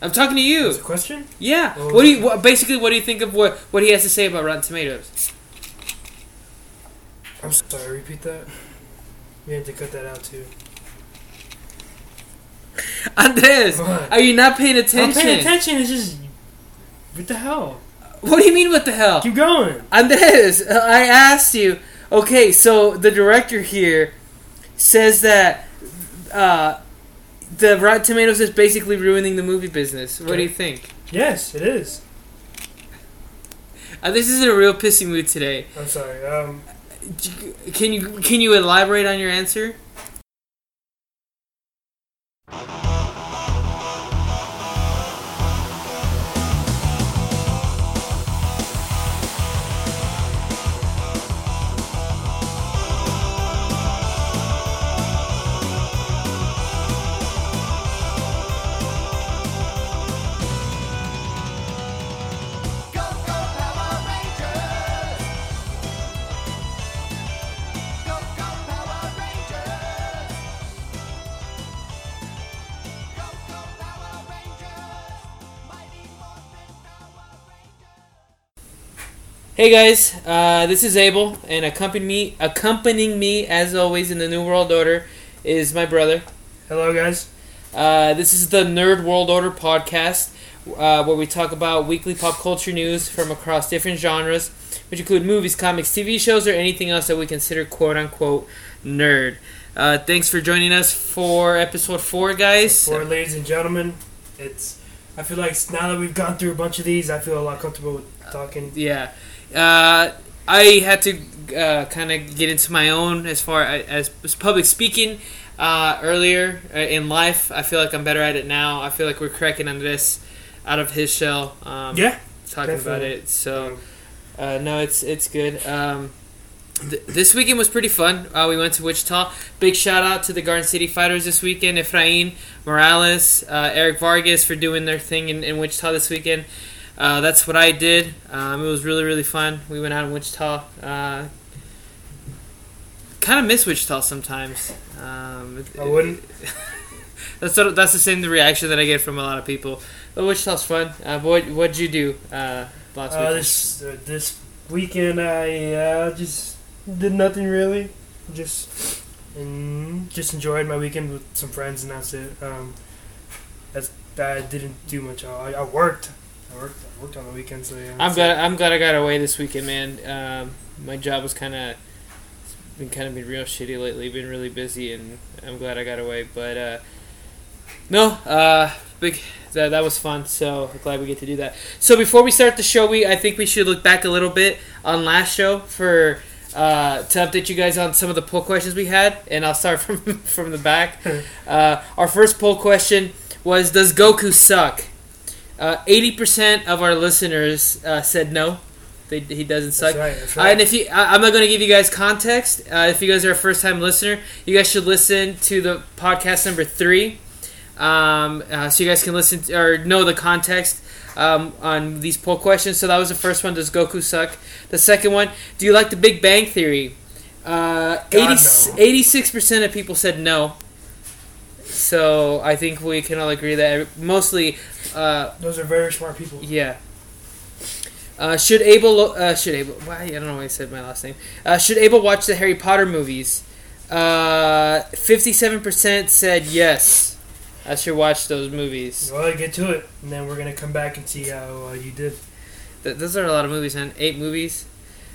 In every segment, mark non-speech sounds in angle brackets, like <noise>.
I'm talking to you. That's a question? Yeah. Oh. What do you what, basically? What do you think of what what he has to say about Rotten Tomatoes? I'm sorry, repeat that. We had to cut that out too. Andres, What? are you not paying attention? I'm paying attention, it's just. What the hell? What do you mean? What the hell? Keep going. Andres, I asked you. Okay, so the director here says that uh, the Rotten Tomatoes is basically ruining the movie business. What do you think? Yes, it is. Uh, this is in a real pissy mood today. I'm sorry. Um, Can you can you elaborate on your answer? Hey guys, uh, this is Abel, and accompanying me, accompanying me as always in the New World Order is my brother. hello, guys. Uh, this is the Nerd World Order podcast, uh, where we talk about weekly pop culture news from across different genres, which include movies, comics, TV shows, or anything else that we consider "quote unquote" nerd. Uh, thanks for joining us for episode four, guys. For ladies and gentlemen, it's. I feel like now that we've gone through a bunch of these, I feel a lot comfortable with talking. Yeah, uh, I had to uh, kind of get into my own as far as, as public speaking uh, earlier uh, in life. I feel like I'm better at it now. I feel like we're cracking on this out of his shell. Um, Yeah. talking about it. So uh, no, it's it's good. Um, th- this weekend was pretty fun. Uh, we went to Wichita. Big shout out to the Garden City Fighters this weekend. Efrain Morales, uh, Eric Vargas for doing their thing in, in Wichita this weekend. Uh, that's what I did. Um, it was really really fun. We went out in Wichita. Uh, kind of miss Wichita sometimes. Um, I wouldn't. <laughs> that's what, that's the same reaction that I get from a lot of people. But Wichita's fun. Uh, what what'd you do uh, last Uh, this uh, this weekend, I uh, just did nothing really. Just and just enjoyed my weekend with some friends, and that's it. Um, that's I didn't do much. I, I worked. I worked. Worked on the weekend, so yeah. I'm glad. I'm glad I got away this weekend, man. Um, my job was kind of been kind of been real shitty lately. Been really busy, and I'm glad I got away. But uh, no, uh, big that that was fun. So glad we get to do that. So before we start the show, we I think we should look back a little bit on last show for. Uh, to update you guys on some of the poll questions we had, and I'll start <laughs> from from the back. <laughs> Uh, our first poll question was: Does Goku suck? Uh, Eighty percent of our listeners uh, said no. They, he doesn't suck. That's right. That's Uh, and if you, I, I'm not going to give you guys context. Uh, if you guys are a first time listener, you guys should listen to the podcast number three, um, uh, so you guys can listen to, or know the context um, on these poll questions. So that was the first one. Does Goku suck? The second one. Do you like the Big Bang Theory? Uh, 86 percent of people said no. So I think we can all agree that mostly uh, Those are very smart people. yeah. Uh, should Abel uh, should Abel why I don't know why I said my last name. Uh, should Abel watch the Harry Potter movies? Fifty-seven percent said yes. I should watch those movies. Well, get to it, and then we're gonna come back and see how uh, you did. Th- those are a lot of movies, man. Eight movies.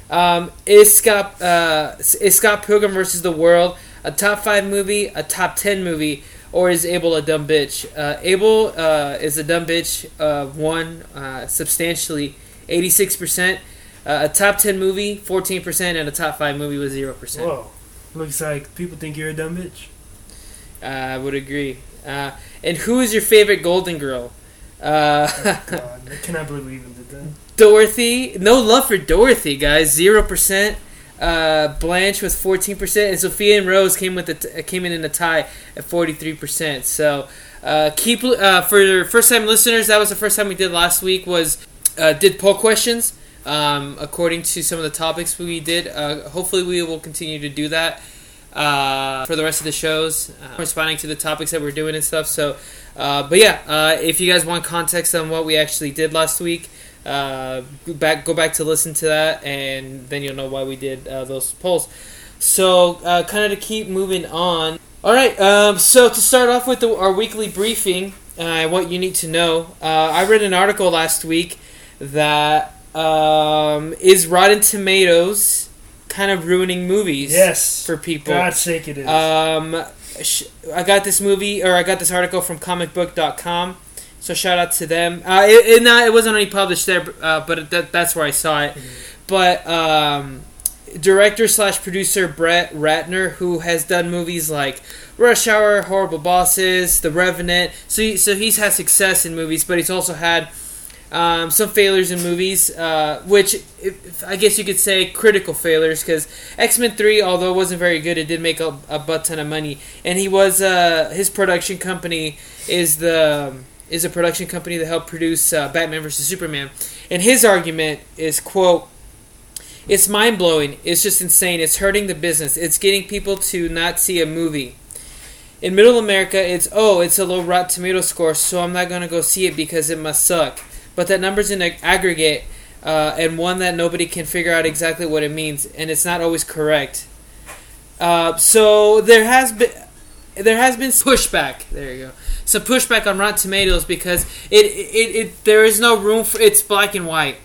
Um, is Scott uh, is Scott Pilgrim versus the World a top five movie, a top ten movie, or is Abel a dumb bitch? Uh, Abel uh, is a dumb bitch. Uh, one uh, substantially, eighty six percent. Uh, a top ten movie, fourteen percent, and a top five movie was zero percent. Whoa, looks like people think you're a dumb bitch. I would agree. Uh, and who is your favorite Golden Girl? Uh, <laughs> God, I cannot believe we even did that. Dorothy, no love for Dorothy, guys. Zero percent. Uh, Blanche with fourteen percent, and Sophia and Rose came with came in in a tie at forty three percent. So uh, keep uh, for first time listeners. That was the first time we did last week. Was uh, did poll questions um, according to some of the topics we did. Uh, hopefully, we will continue to do that. uh, for the rest of the shows, responding to the topics that we're doing and stuff. So, uh, but yeah, uh, if you guys want context on what we actually did last week, uh, go back go back to listen to that, and then you'll know why we did uh, those polls. So, uh, kind of to keep moving on. All right. Um, so to start off with the, our weekly briefing, uh, what you need to know. Uh, I read an article last week that um, is Rotten Tomatoes kind of ruining movies Yes. for people. God's sake, it is. Um, sh- I got this movie or I got this article from comicbook.com. So shout out to them. Uh, it, it, not, it wasn't only published there, uh, but that, that's where I saw it. But um, director slash producer Brett Ratner, who has done movies like Rush Hour, Horrible Bosses, The Revenant. So he, so he's had success in movies, but he's also had um, some failures in movies, uh, which if, I guess you could say critical failures because X Men Three, although it wasn't very good, it did make a, a butt ton of money, and he was uh, his production company is the is a production company that helped produce uh, Batman vs Superman, and his argument is quote. It's mind blowing. It's just insane. It's hurting the business. It's getting people to not see a movie. In Middle America, it's oh, it's a low Rotten Tomato score, so I'm not gonna go see it because it must suck. But that number's ag- aggregate, uh, and one that nobody can figure out exactly what it means, and it's not always correct. Uh, so there has been there has been pushback. There you go. Some pushback on Rotten Tomatoes because it it, it there is no room for it's black and white.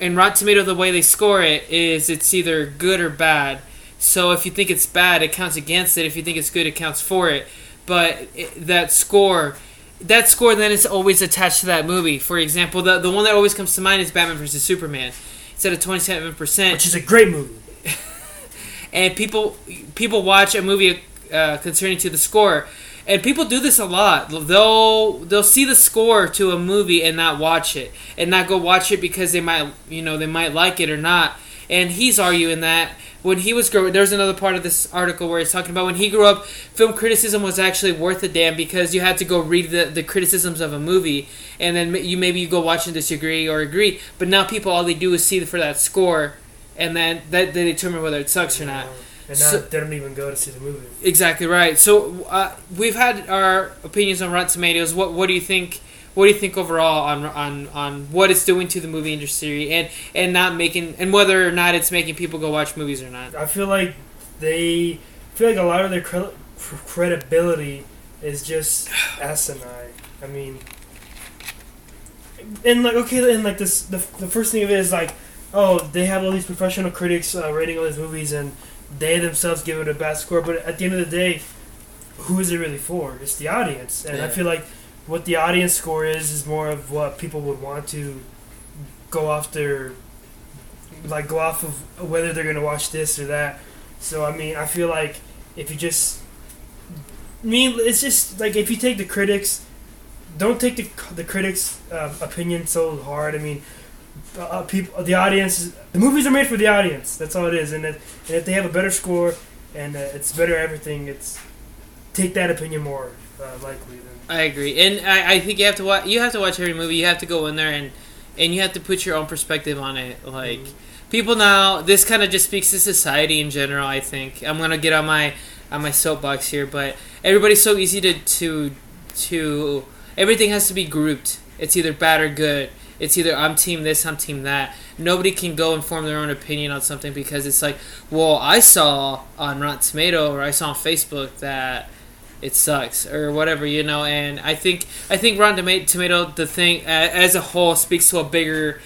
And Rotten Tomato, the way they score it is it's either good or bad. So if you think it's bad, it counts against it. If you think it's good, it counts for it. But it, that score, that score then is always attached to that movie. For example, the the one that always comes to mind is Batman vs Superman. It's at a twenty seven percent Which is a great movie. <laughs> and people people watch a movie uh, concerning to the score and people do this a lot. They'll they'll see the score to a movie and not watch it. And not go watch it because they might you know they might like it or not. And he's arguing that when he was growing there's another part of this article where he's talking about when he grew up film criticism was actually worth a damn because you had to go read the, the criticisms of a movie. And then you maybe you go watch and disagree or agree. But now people all they do is see for that score. And then that they determine whether it sucks or not And So- they don't even go to see the movie. Exactly right. So uh, we've had our opinions on Rotten Tomatoes. What what do you think? What do you think overall on on on what it's doing to the movie industry and and not making and whether or not it's making people go watch movies or not? I feel like they I feel like a lot of their cre- credibility is just <sighs> asinine. I mean, and like okay, and like this, the, the first thing of it is like, oh, they have all these professional critics uh, rating all these movies, and they themselves give it a bad score. But at the end of the day, who is it really for? It's the audience, and I feel like what the audience score is is more of what people would want to go off their like go off of whether they're gonna watch this or that. So I mean, I feel like if you just, I mean, it's just like if you take the critics, don't take the the critics' uh, opinion so hard. I mean, uh, uh, people, the audience, the movies are made for the audience. That's all it is. And if, and if they have a better score and uh, it's better everything, it's take that opinion more uh, likely than. I agree, and I, I think you have to watch. You have to watch every movie. You have to go in there and and you have to put your own perspective on it. Like people now, this kind of just speaks to society in general. I think I'm gonna get on my on my soapbox here, but everybody's so easy to to to everything has to be grouped. It's either bad or good. It's either I'm team this, I'm team that. Nobody can go and form their own opinion on something because it's like, well, I saw on Rotten Tomato or I saw on Facebook that it sucks or whatever, you know. And I think I think Rotten Tomato, the thing as a whole, speaks to a bigger,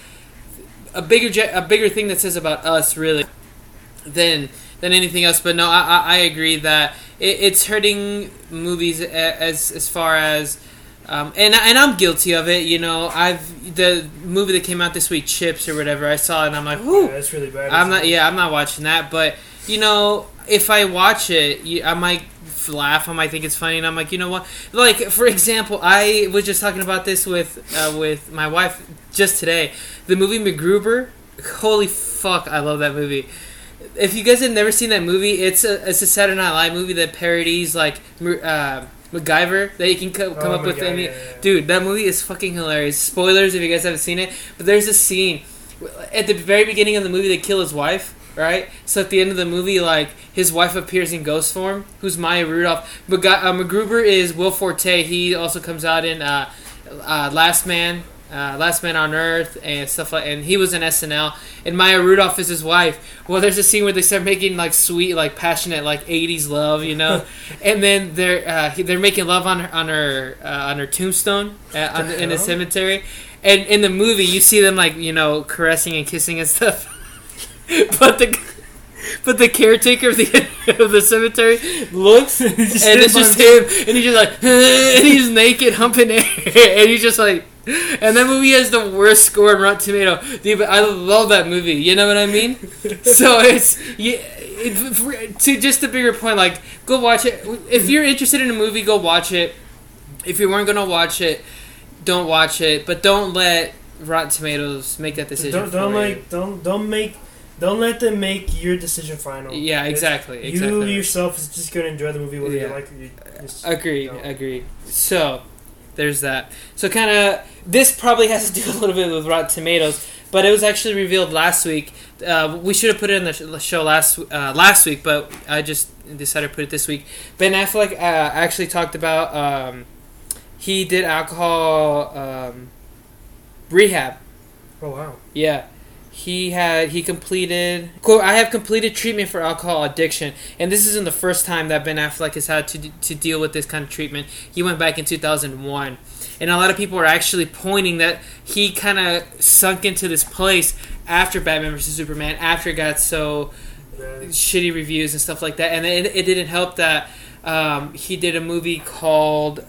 a bigger, a bigger thing that says about us really than than anything else. But no, I, I, agree that it, it's hurting movies as as far as. Um, and and I'm guilty of it, you know. I've the movie that came out this week, Chips or whatever. I saw it and I'm like, whoo, Yeah, that's really bad. I'm not. Yeah, I'm not watching that. But you know, if I watch it, I might laugh. I might think it's funny, and I'm like, you know what? Like for example, I was just talking about this with uh, with my wife just today. The movie MacGruber. Holy fuck! I love that movie. If you guys have never seen that movie, it's a it's a Saturday Night Live movie that parodies like uh, MacGyver that you can co- come Oh up with. God, any yeah, yeah. dude, that movie is fucking hilarious. Spoilers if you guys haven't seen it, but there's a scene at the very beginning of the movie they kill his wife right? So at the end of the movie, like his wife appears in ghost form, who's Maya Rudolph. But uh, MacGruber is Will Forte. He also comes out in uh, uh, Last Man, uh, Last Man on Earth, and stuff like. And he was in SNL. And Maya Rudolph is his wife. Well, there's a scene where they start making like sweet, like passionate, like '80s love, you know. <laughs> and then they're uh, they're making love on her on her uh, on her tombstone uh, on, The in the cemetery. And in the movie, you see them like you know caressing and kissing and stuff. <laughs> but the but the caretaker of the <laughs> of the cemetery looks and it's just him, and he's just like, and he's naked, humping air, and he's just like, <laughs> and that movie has the worst score in Rotten Tomato. Dude, I love that movie. You know what I mean? <laughs> So it's yeah. It, to just a bigger point, like go watch it. If you're interested in a movie, go watch it. If you weren't gonna watch it, don't watch it. But don't let Rotten Tomatoes make that decision. Don't don't for you. like don't don't make don't let them make your decision final. Yeah, It's- exactly. You yourself is just gonna enjoy the movie whether Yeah. you like it. or you just Agreed. don't. Agreed. So, there's that. So, kind of, this probably has to do <laughs> a little bit with Rotten Tomatoes, but it was actually revealed last week. Uh, we should have put it in the sh- show last uh, last week, but I just decided to put it this week. Ben Affleck uh, actually talked about um, he did alcohol um, rehab. Oh wow. Yeah. He had he completed quote I have completed treatment for alcohol addiction and this isn't the first time that Ben Affleck has had to to deal with this kind of treatment. He went back in 2001. And a lot of people are actually pointing that he kind of sunk into this place after Batman vs Superman after it got so shitty reviews and stuff like that. And it, it didn't help that um, he did a movie called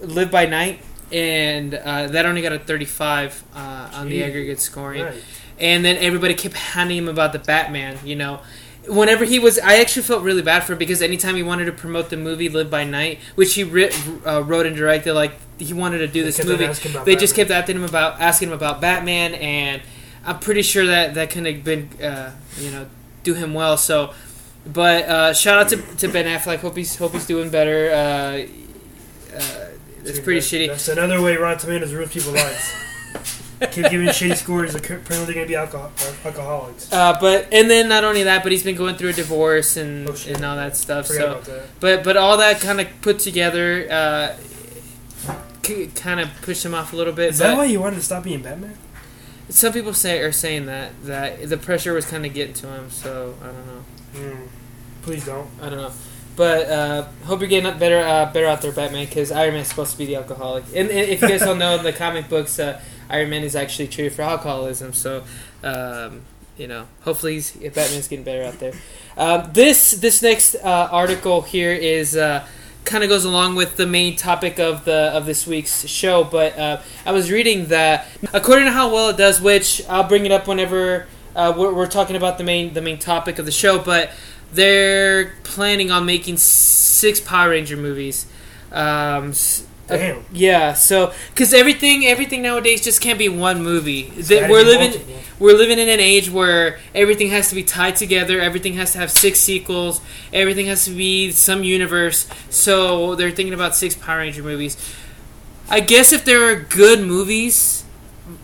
Live by Night, and uh, that only got a 35 uh, on the aggregate scoring. right. And then everybody kept hounding him about the Batman. You know, whenever he was, I actually felt really bad for him because anytime he wanted to promote the movie Live by Night, which he writ, uh, wrote and directed, like he wanted to do this movie, they just kept asking him about asking him about Batman, and I'm pretty sure that that couldn't have been, uh, you know, do him well. So, but uh, shout out to, to Ben Affleck. Hope he's hope he's doing better. Uh, uh, it's pretty that- shitty. That's another way Rotten Tomatoes ruins people's <laughs> lives. Keep giving shitty scores. Apparently, they're gonna be alcohol- alcoholics. Uh, but and then not only that, but he's been going through a divorce and Oh, and all that stuff. So, that. but but all that kind of put together, uh, kind of pushed him off a little bit. Is but that why you wanted to stop being Batman? some people say are saying that that the pressure was kind of getting to him. So I don't know. Hmm. Please don't. I don't know. But uh, hope you're getting better, uh, better out there, Batman, because Iron Man's supposed to be the alcoholic. And, and if you guys don't know, in the comic books, uh, Iron Man is actually treated for alcoholism. So, um, you know, hopefully he's, Batman's getting better out there. Um, this this next uh, article here is uh, kind of goes along with the main topic of the of this week's show. But uh, I was reading that according to how well it does, which I'll bring it up whenever uh, we're, we're talking about the main the main topic of the show, but they're planning on making six Power Ranger movies. Um, Damn. yeah, so because everything everything nowadays just can't be one movie. That we're living multiple. we're living in an age where everything has to be tied together. Everything has to have six sequels. Everything has to be some universe. So they're thinking about six Power Ranger movies. I guess if there are good movies,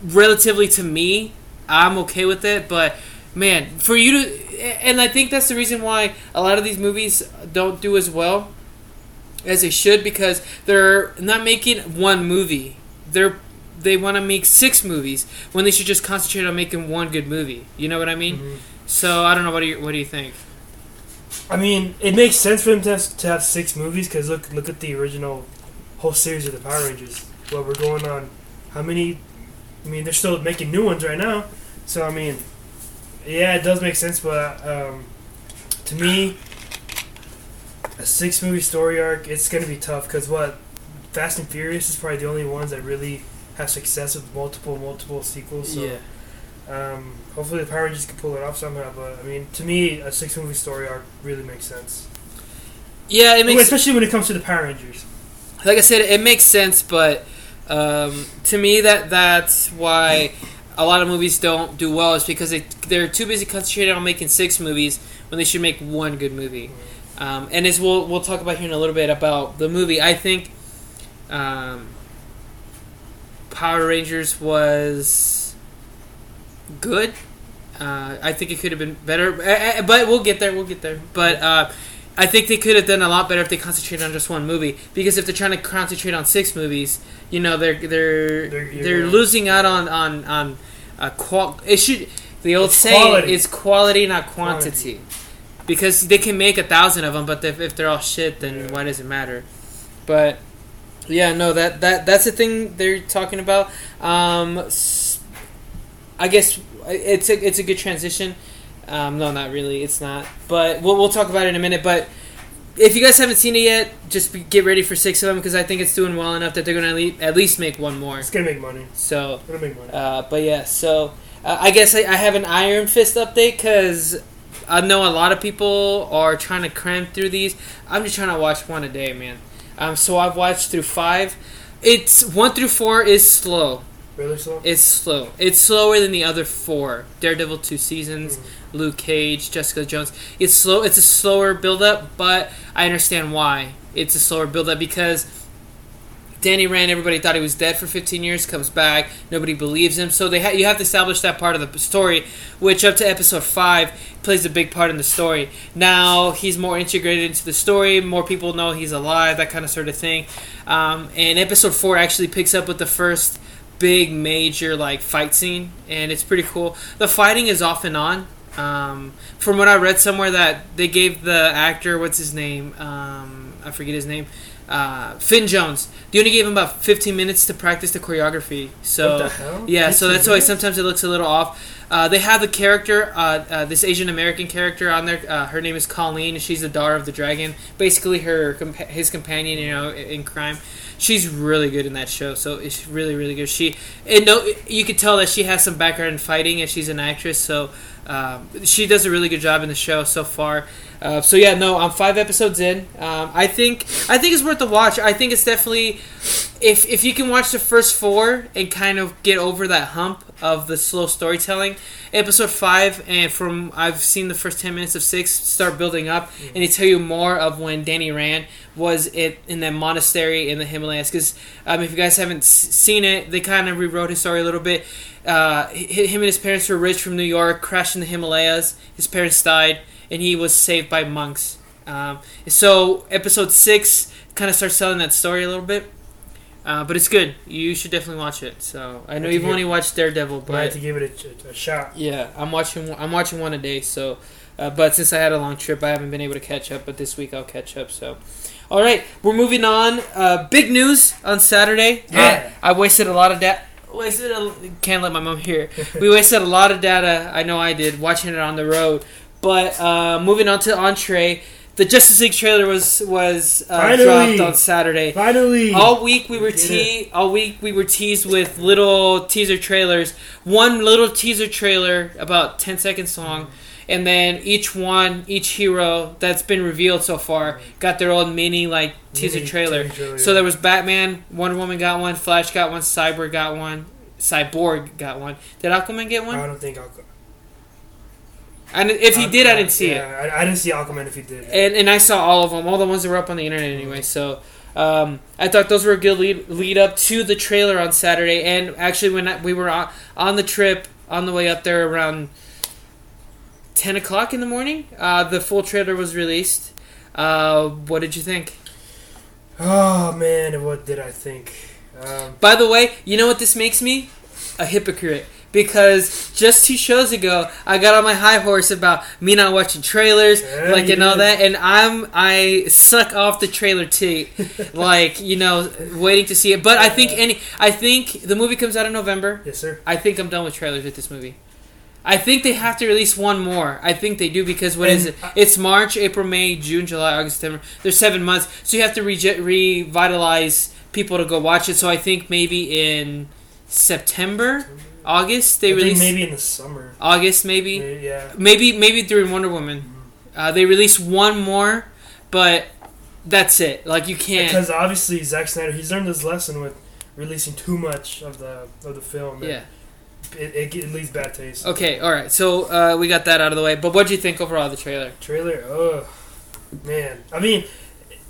relatively to me, I'm okay with it. But man, for you to, and I think that's the reason why a lot of these movies don't do as well as they should because they're not making one movie. They're they want to make six movies when they should just concentrate on making one good movie. You know what I mean? Mhm. So I don't know. What do you What do you think? I mean, it makes sense for them to have, to have six movies because look, look at the original whole series of the Power Rangers. Well, we're going on how many? I mean, they're still making new ones right now. So I mean, yeah, it does make sense, but um, to me, a six movie story arc, it's gonna be tough because what Fast and Furious is probably the only ones that really have success with multiple, multiple sequels. So, Um, hopefully, the Power Rangers can pull it off somehow. But I mean, to me, a six movie story arc really makes sense. yeah. It makes especially when it comes to the Power Rangers. like I said, it makes sense, but um, to me, that that's why a lot of movies don't do well is because they they're too busy concentrating on making six movies when they should make one good movie. Um, and as we'll we'll talk about here in a little bit about the movie, I think um, Power Rangers was good. Uh, I think it could have been better, but we'll get there. We'll get there. But uh, I think they could have done a lot better if they concentrated on just one movie. Because if they're trying to concentrate on six movies, you know, they're they're They're- they're losing out on on on uh, qual. It should the old It's saying quality. is quality, not quantity. Because they can make a thousand of them, but if, if they're all shit, then Yeah. why does it matter? But yeah, no, that that that's the thing they're talking about. Um, I guess it's a it's a good transition. Um, no, not really. It's not. But we'll we'll talk about it in a minute. But if you guys haven't seen it yet, just be, get ready for six of them because I think it's doing well enough that they're gonna le- at least make one more. It's gonna make money. So It's gonna make money. uh, but yeah, so uh, I guess I, I have an Iron Fist update because I know a lot of people are trying to cram through these. I'm just trying to watch one a day, man. Um, so I've watched through five. It's one through four is slow. really slow. It's slow. It's slower than the other four. Daredevil two seasons, Luke Cage, Jessica Jones. It's slow. It's a slower build up, but I understand why it's a slower build up because Danny Rand. Everybody thought he was dead for 15 years. Comes back. Nobody believes him. So they ha- you have to establish that part of the story, which up to episode five plays a big part in the story. Now he's more integrated into the story. More people know he's alive. That kind of sort of thing. Um, and episode four actually picks up with the first big major like fight scene, and it's pretty cool. The fighting is off and on. Um, from what I read somewhere, that they gave the actor what's his name? Um, I forget his name. Uh, Finn Jones. They only gave him about 15 minutes to practice the choreography. So What the hell? yeah, so that's why sometimes it looks a little off. Uh, they have the character, uh, uh, this Asian American character on there. Uh, her name is Colleen. She's the daughter of the dragon. Basically, her compa- his companion, you know, in in crime. She's really good in that show. So it's really really good. She and no, you could tell that she has some background in fighting, and she's an actress. So um, she does a really good job in the show so far. Uh, so yeah, no, I'm five episodes in. Um, I think I think it's worth the watch. I think it's definitely if if you can watch the first four and kind of get over that hump of the slow storytelling, episode five and from I've seen the first ten minutes of six start building up and they tell you more of when Danny Rand was it in that monastery in the Himalayas. Because um, if you guys haven't s- seen it, they kind of rewrote his story a little bit. Uh, him and his parents were rich from New York, crashed in the Himalayas. His parents died, and he was saved by monks. Um, so episode six kind of starts telling that story a little bit. Uh, but it's good. You should definitely watch it. So I know you've only watched Daredevil, But I had to give it a, a shot. yeah, I'm watching. I'm watching one a day. So, uh, but since I had a long trip, I haven't been able to catch up. But this week I'll catch up. So, all right, we're moving on. Uh, big news on Saturday. Yeah. I wasted a lot of data. Wasted. A, can't let my mom hear. we wasted a lot of data. I know I did watching it on the road. But uh, moving on to entree. The Justice League trailer was was uh, dropped on Saturday. Finally. All week we were Get te- all week we were teased with little teaser trailers. One little teaser trailer about 10 seconds long and then each one each hero that's been revealed so far got their own mini like teaser Mini trailer. So there was Batman, Wonder Woman got one, Flash got one, Cyborg got one, Cyborg got one. Did Aquaman get one? I don't think I'll. And if he did, I didn't see it. I, I didn't see Aquaman if he did. and, and I saw all of them, all the ones that were up on the internet anyway. So um, I thought those were a good lead, lead up to the trailer on Saturday. And actually, when I, we were on, on the trip on the way up there around ten o'clock in the morning, uh, the full trailer was released. Uh, what did you think? Oh man, what did I think? Um, By the way, you know what this makes me? A hypocrite. Because just two shows ago, I got on my high horse about me not watching trailers, Yeah, like and all that, and I'm I suck off the trailer too, <laughs> like you know, waiting to see it. But I think any, I think the movie comes out in November. yes, sir. I think I'm done with trailers with this movie. I think they have to release one more. I think they do because what is And it? It's March, April, May, June, July, August, September. There's seven months, so you have to rege- revitalize people to go watch it. So I think maybe in September, August they I think release. maybe in the summer. August maybe. Maybe, yeah. Maybe maybe during Wonder Woman, uh, they release one more, but that's it. Like you can't. Because obviously Zack Snyder, he's learned his lesson with releasing too much of the of the film. Yeah. It, it, it leaves bad taste. Okay. All right. So uh, we got that out of the way. But what do you think overall of the trailer? Trailer, oh man. I mean,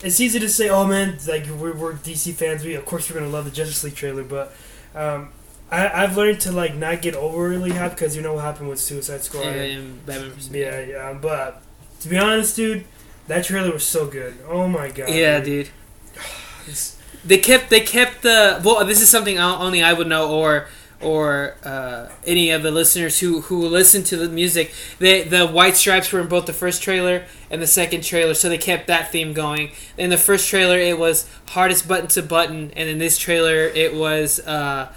it's easy to say, oh man, like we're, we're DC fans. We of course we're gonna love the Justice League trailer, but um, I I've learned to like not get overly hyped because you know what happened with Suicide Squad. And Batman. Yeah, yeah, but to be honest, dude, that trailer was so good. Oh my god. Yeah, dude. <sighs> It's- They kept they kept the well. This is something only I would know, or or uh, any of the listeners who who listen to the music. They the white stripes were in both the first trailer and the second trailer, so they kept that theme going. In the first trailer, it was hardest button to button, and in this trailer, it was. Uh,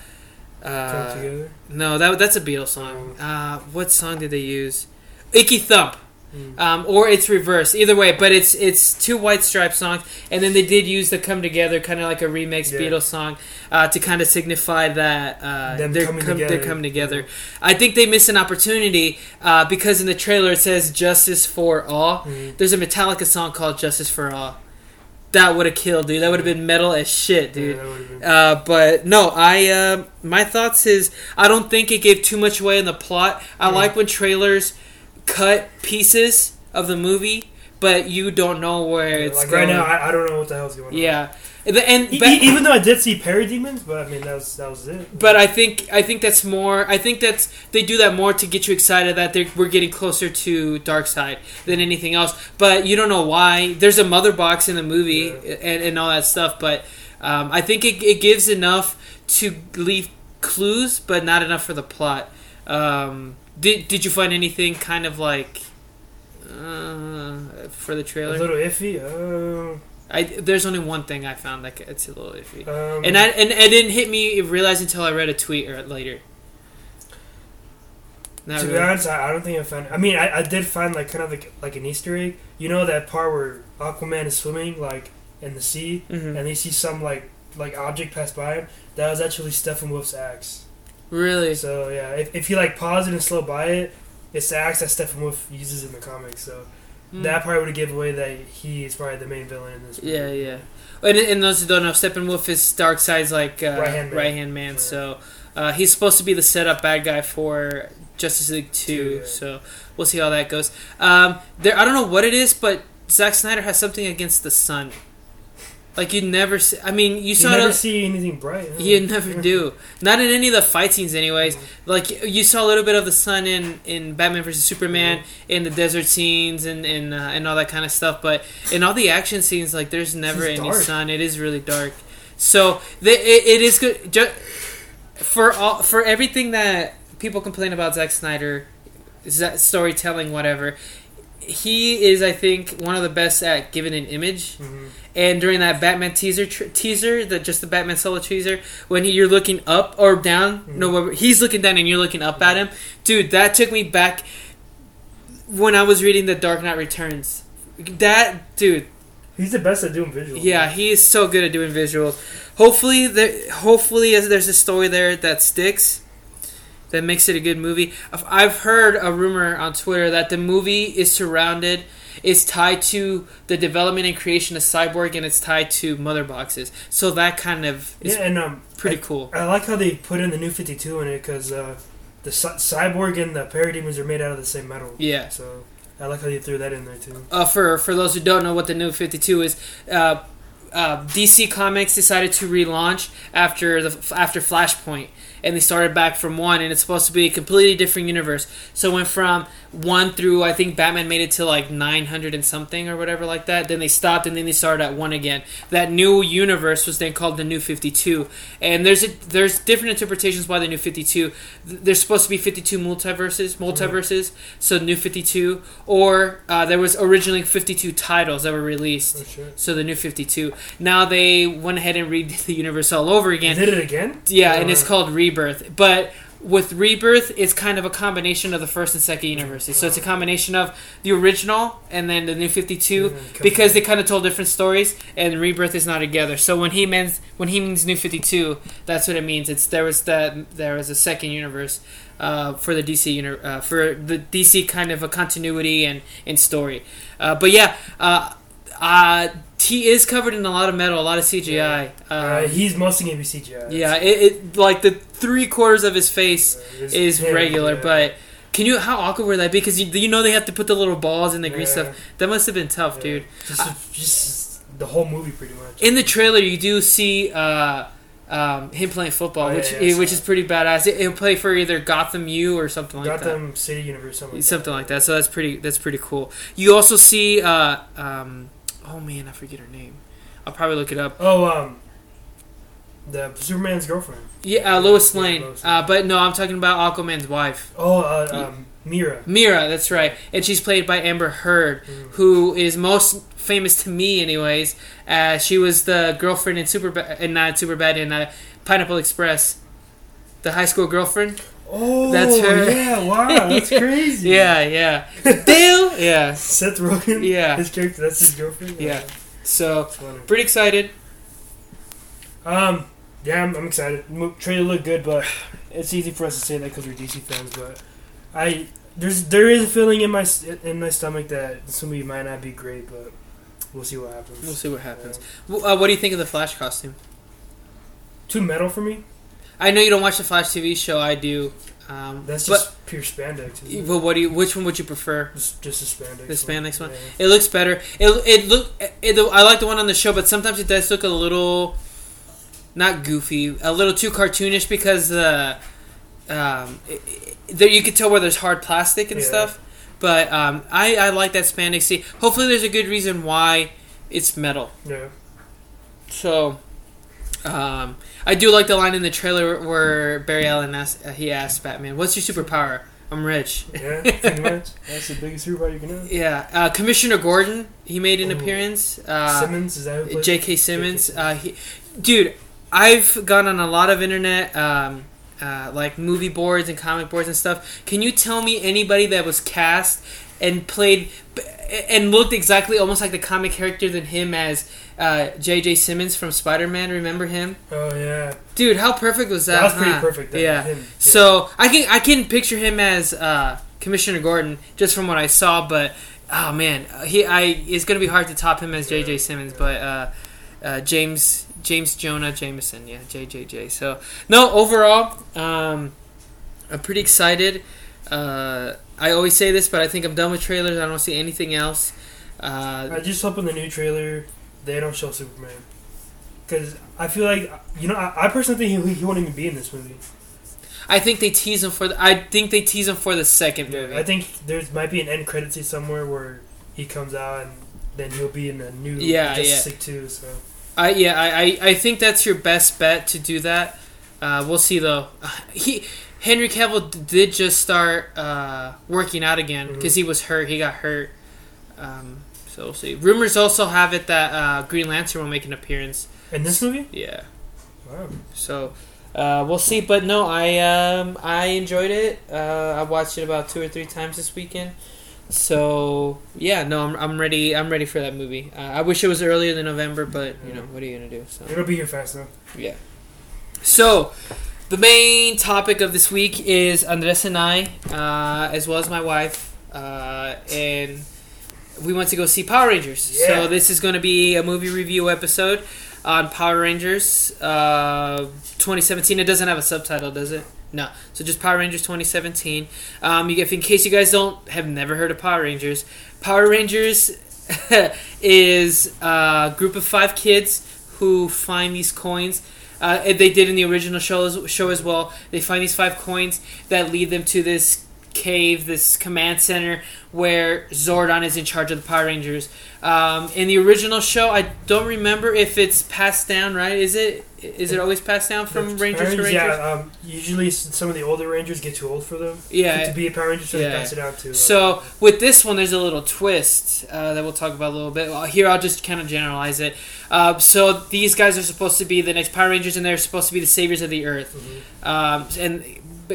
uh, together. no, that that's a Beatles song. Uh, what song did they use? Icky Thump. Mm. Um, or it's reversed. Either way, but it's it's two White Stripe songs, and then they did use the "Come Together," kind of like a remix Yeah. Beatles song, uh, to kind of signify that uh, they're coming com- together. they're coming together. I think they missed an opportunity uh, because in the trailer it says "Justice for All." Mm. There's a Metallica song called "Justice for All." That would have killed, dude. That would have been metal as shit, dude. Yeah, Uh, but no, I uh, my thoughts is I don't think it gave too much away in the plot. I Yeah. like when trailers cut pieces of the movie, but you don't know where it's like going. right now, I, I don't know what the hell's going on. yeah, and, and E- but, even though I did see parademons, but I mean that was that was it. but I think I think that's more. I think that's they do that more to get you excited that they're, we're getting closer to Darkseid than anything else. But you don't know why. There's a mother box in the movie Yeah. and, and all that stuff. But um, I think it, it gives enough to leave clues, but not enough for the plot. Um, did Did you find anything kind of like uh, for the trailer? a little iffy. Uh, I there's only one thing I found that it's a little iffy. um, And I and it didn't hit me realize until I read a tweet or later. Not to be honest, I, I don't think I found. I mean, I, I did find like kind of like like an Easter egg. You know that part where Aquaman is swimming like in the sea, Mhm. and they see some like like object pass by him. That was actually Steppenwolf's axe. Really? So yeah, if, if you like pause it and slow by it, it's the axe that Steppenwolf uses in the comics. So Mm. that probably would give away that he is probably the main villain in this. movie. Yeah, yeah. And, and those who don't know, Steppenwolf is Darkseid's like uh, Right-hand man. right-hand man. So uh, he's supposed to be the setup bad guy for Justice League Two. Two, yeah. So we'll see how that goes. Um, there, I don't know what it is, but Zack Snyder has something against the sun. Like you never see. I mean, you You saw never it. see anything bright. huh? You never do. Not in any of the fight scenes, anyways. Like you saw a little bit of the sun in, in Batman vs Superman, in the desert scenes, and and, uh, and all that kind of stuff. But in all the action scenes, like there's never any dark. sun. It is really dark. So the, it, it is good. Just for all for everything that people complain about Zack Snyder, storytelling, whatever. He is, I think, one of the best at giving an image. Mhm. And during that Batman teaser tr- teaser, the just the Batman solo teaser, when he, you're looking up or down, no, he's looking down and you're looking up at him, dude. That took me back when I was reading the Dark Knight Returns. That dude, He's the best at doing visuals. yeah, he is so good at doing visuals. Hopefully, there, hopefully, there's a story there that sticks, that makes it a good movie. I've- heard a rumor on Twitter that the movie is surrounded, is tied to the development and creation of Cyborg, and it's tied to Mother Boxes. So that kind of is yeah, and um, pretty I, cool. I like how they put in the new Fifty Two in it because uh, the cy- cyborg and the parademons are made out of the same metal. Yeah. So I like how they threw that in there too. uh, for for those who don't know what the new 52 is uh, uh, DC Comics decided to relaunch after the after Flashpoint and they started back from one and it's supposed to be a completely different universe. So it went from one through I think Batman made it to like 900 and something or whatever like that. Then they stopped and then they started at one again. That new universe was then called the new 52 and there's a, there's different interpretations why the new 52. there's supposed to be 52 multiverses multiverses so new 52 or uh, there was originally 52 titles that were released Oh so the new 52 now they went ahead and read <laughs> the universe all over They again did it again? yeah Oh, and it's called rebirth. But with rebirth it's kind of a combination of the first and second universes. So it's a combination of the original and then the new 52 And then because they kind of told different stories and rebirth is not together. So when he means when he means new 52 that's what it means. It's there was that there was a second universe uh, for the DC uni- uh, for the DC kind of a continuity and, and story. Uh, but yeah uh, uh, he is covered in a lot of metal a lot of CGI Uh, um, he's mostly gonna be CGI. yeah it, it like the three quarters of his face Uh, is him, regular yeah. but can you how awkward would that be because you, you know they have to put the little balls in the grease stuff that must have been tough Yeah. dude Just, just the whole movie, pretty much. in the trailer you do see uh Um, him playing football, Oh, which yeah, saw which is pretty badass. He'll play for either Gotham U or something like that. Gotham City Universe, something like something that. like that. So that's pretty. That's pretty cool. You also see. Uh, um, oh man, I forget her name. I'll probably look it up. Oh, um, the Superman's girlfriend. Yeah, uh, Lois Yeah, Lane. Lois Uh, but no, I'm talking about Aquaman's wife, Oh, uh, um, Mera. Mera. That's right, and she's played by Amber Heard, Mm. who is most famous to me, anyways. Uh, she was the girlfriend in Super, and not Superbad in uh, Pineapple Express, the high school girlfriend. Oh, That's her. Yeah, wow, that's <laughs> crazy. Yeah, yeah. Dale. Yeah. Seth Rogen. Yeah. his character. That's his girlfriend. Yeah. So pretty excited. Um, yeah, I'm, I'm excited. Trailer looked good, but it's easy for us to say that because we're DC fans. But I there's there is a feeling in my in my stomach that this movie might not be great, but we'll see what happens. We'll see what happens. Yeah. W- Uh, what do you think of the Flash costume? Too metal for me. I know you don't watch the Flash TV show. I do. Um, That's but just pure spandex. isn't but what do you? Which one would you prefer? Just, just the spandex. The spandex one? Yeah. It looks better. It it look. It, I like the one on the show, but sometimes it does look a little, not goofy, a little too cartoonish because the, um, it, it, there you can tell where there's hard plastic and Yeah. stuff. But um, I I like that spandex. See, hopefully there's a good reason why it's metal. Yeah. So, um, I do like the line in the trailer where Barry Allen asked, uh, he asked Batman, "What's your superpower?" I'm rich. Yeah, <laughs> much. That's the biggest superpower you can have. Yeah, uh, Commissioner Gordon, he made an Ooh. appearance. Uh, Simmons is that? J.K. Simmons, uh, he, dude, I've gone on a lot of internet, um, uh, like movie boards and comic boards and stuff. Can you tell me anybody that was cast and played and looked exactly almost like the comic character than him as uh, J.J. Simmons from Spider-Man? Remember him, Oh yeah, dude? How perfect was that? that was pretty perfect. that- Yeah. him, So I can I can picture him as uh, Commissioner Gordon just from what I saw, but oh man, he I it's gonna be hard to top him as J.J. Yeah, Simmons, yeah. but uh, uh, James James Jonah Jameson, yeah, JJJ. So no, overall, um, I'm pretty excited. Uh, I always say this, but I think I'm done with trailers. I don't see anything else. Uh, I just hope in the new trailer they don't show Superman. Because I feel like, you know, I, I personally think he, he won't even be in this movie. I think they tease him for. The, I think they tease him for the second movie. I think there might be an end credit scene somewhere where he comes out and then he'll be in a new Yeah, Justice yeah. League 2. So I yeah, I, I, I think that's your best bet to do that. Uh, we'll see though. <sighs> He Henry Cavill d- did just start uh, working out again because he was hurt. He got hurt. Um, so we'll see. Rumors also have it that uh, Green Lantern will make an appearance. in this movie, Yeah. wow, So uh, we'll see. But no, I um, I enjoyed it. Uh, I watched it about two or three times this weekend. So yeah, no, I'm, I'm ready. I'm ready for that movie. Uh, I wish it was earlier than November, but you know what are you gonna do? So. it'll be here fast enough. Yeah. So, the main topic of this week is Andres and I, uh, as well as my wife, uh, and we went to go see Power Rangers. Yeah. So this is going to be a movie review episode on Power Rangers uh, 2017. It doesn't have a subtitle, does it? No. So just Power Rangers 2017. Um, you, if in case you guys don't have never heard of Power Rangers, Power Rangers <laughs> is a group of five kids who find these coins. Uh, they did in the original show as, show as well. They find these five coins that lead them to this cave, this command center where Zordon is in charge of the Power Rangers. Um, in the original show, I don't remember if it's passed down. Right? Is it? Is it always passed down from Rangers Power to Rangers? Yeah, um, usually some of the older Rangers get too old for them. Yeah. to be a Power Ranger, so Yeah. they pass it out to. Uh, So with this one, there's a little twist uh, that we'll talk about a little bit. Well, here, I'll just kind of generalize it. Uh, so these guys are supposed to be the next Power Rangers, and they're supposed to be the saviors of the Earth. mhm. Um, and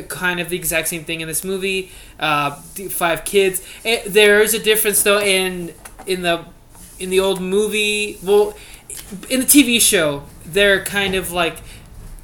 kind of the exact same thing in this movie. Uh, five kids. Eh, there is a difference though in in the in the old movie. Well, in the TV show, they're kind of like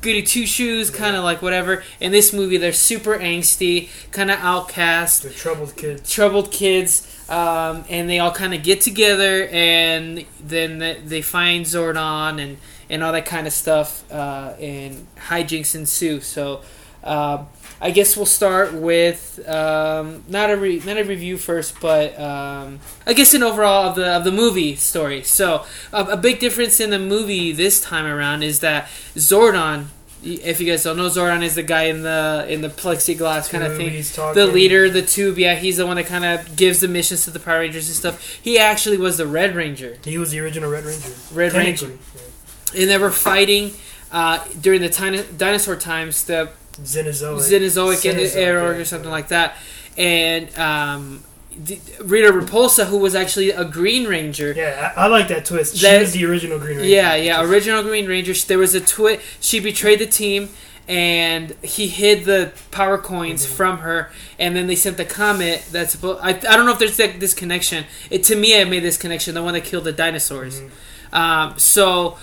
goody two shoes, kind of like whatever. In this movie, they're super angsty, kind of outcast the troubled kids. troubled kids, um, and they all kind of get together, and then they find Zordon and and all that kind of stuff, uh, and hijinks ensue. So, Uh, I guess we'll start with um, not a re- not a review first, but um, I guess an overall of the of the movie story. So a, a big difference in the movie this time around is that Zordon. If you guys don't know, Zordon is the guy in the in the plexiglass kind of thing the leader, the tube. Yeah, he's the one that kind of gives the missions to the Power Rangers and stuff. He actually was the Red Ranger, He was the original Red Ranger. Red Ranger, Technically, and they were fighting uh, during the dinosaur times, the yeah. Xenozoic. Cenozoic Cenozoic, era yeah. or something like that. And um, Rita Repulsa, who was actually a Green Ranger. Yeah, I, I like that twist. She That- was the original Green Ranger. Yeah, yeah, original Green Ranger. There was a twist. She betrayed the team, and he hid the power coins Mhm. from her. And then they sent the comet. That's supposed. I, I don't know if there's like, this connection. It to me, I made this connection. The one that killed the dinosaurs. Mhm. Um, so,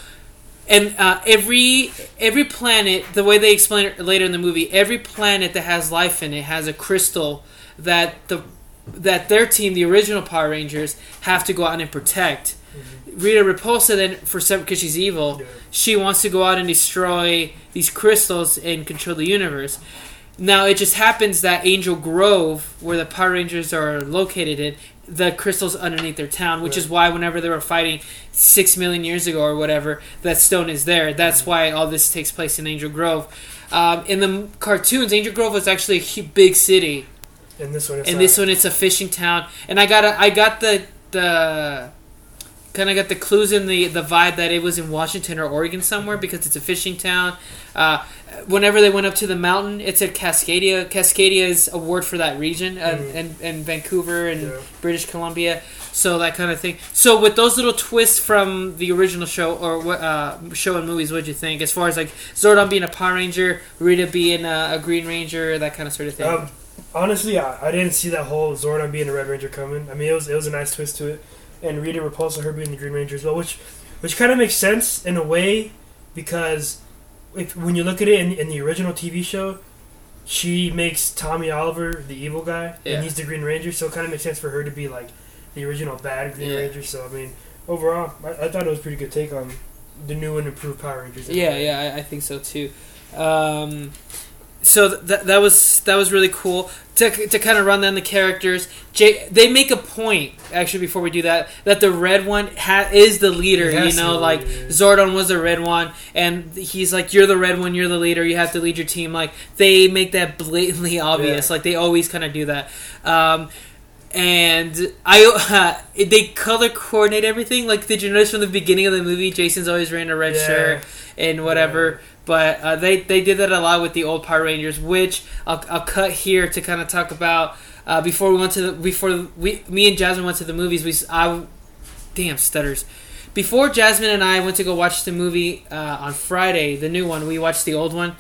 and uh, every every planet, the way they explain it later in the movie, every planet that has life in it has a crystal that the that their team, the original Power Rangers, have to go out and protect. Rita Repulsa then, for some, because she's evil, Yeah. she wants to go out and destroy these crystals and control the universe. Now it just happens that Angel Grove, where the Power Rangers are located in, the crystals underneath their town, which is why whenever they were fighting six million years ago or whatever, that stone is there. That's why all this takes place in Angel Grove. Um, in the cartoons, Angel Grove was actually a big city, And this one and this one it's a fishing town. And I got a, I got the the kind of got the clues in the the vibe that it was in Washington or Oregon somewhere because it's a fishing town. Uh, whenever they went up to the mountain, it said Cascadia. Cascadia is a word for that region, uh, Mhm. and and Vancouver and Yeah. British Columbia. So that kind of thing. So with those little twists from the original show or what uh, show and movies, what'd you think? As far as like Zordon being a Power Ranger, Rita being a, a Green Ranger, that kind of sort of thing. Um, honestly, I, I didn't see that whole Zordon being a Red Ranger coming. I mean, it was it was a nice twist to it, and Rita Repulsa her being the Green Ranger as well, which which kind of makes sense in a way because if when you look at it in, in the original TV show, she makes Tommy Oliver the evil guy, Yeah. and he's the Green Ranger, so it kind of makes sense for her to be like the original bad Green Yeah. Ranger. So I mean, overall, I, I thought it was a pretty good take on the new and improved Power Rangers. Yeah, yeah, I, I think so too. Um, so that that was that was really cool to to kind of run down the characters. Jay, they make a point actually before we do that that the red one ha- is the leader. He You know, like. Zordon was the red one, and he's like, "You're the red one. You're the leader. You have to lead your team." Like they make that blatantly <laughs> obvious. Yeah. Like they always kind of do that. Um, and I uh, <laughs> they color coordinate everything. Like did you notice from the beginning of the movie, Jason's always wearing a red Yeah. shirt and whatever. But uh, they they did that a lot with the old Power Rangers, which I'll, I'll cut here to kind of talk about. Uh, before we went to the before we me and Jasmine went to the movies, we I damn stutters. Before Jasmine and I went to go watch the movie uh, on Friday, the new one, we watched the old one.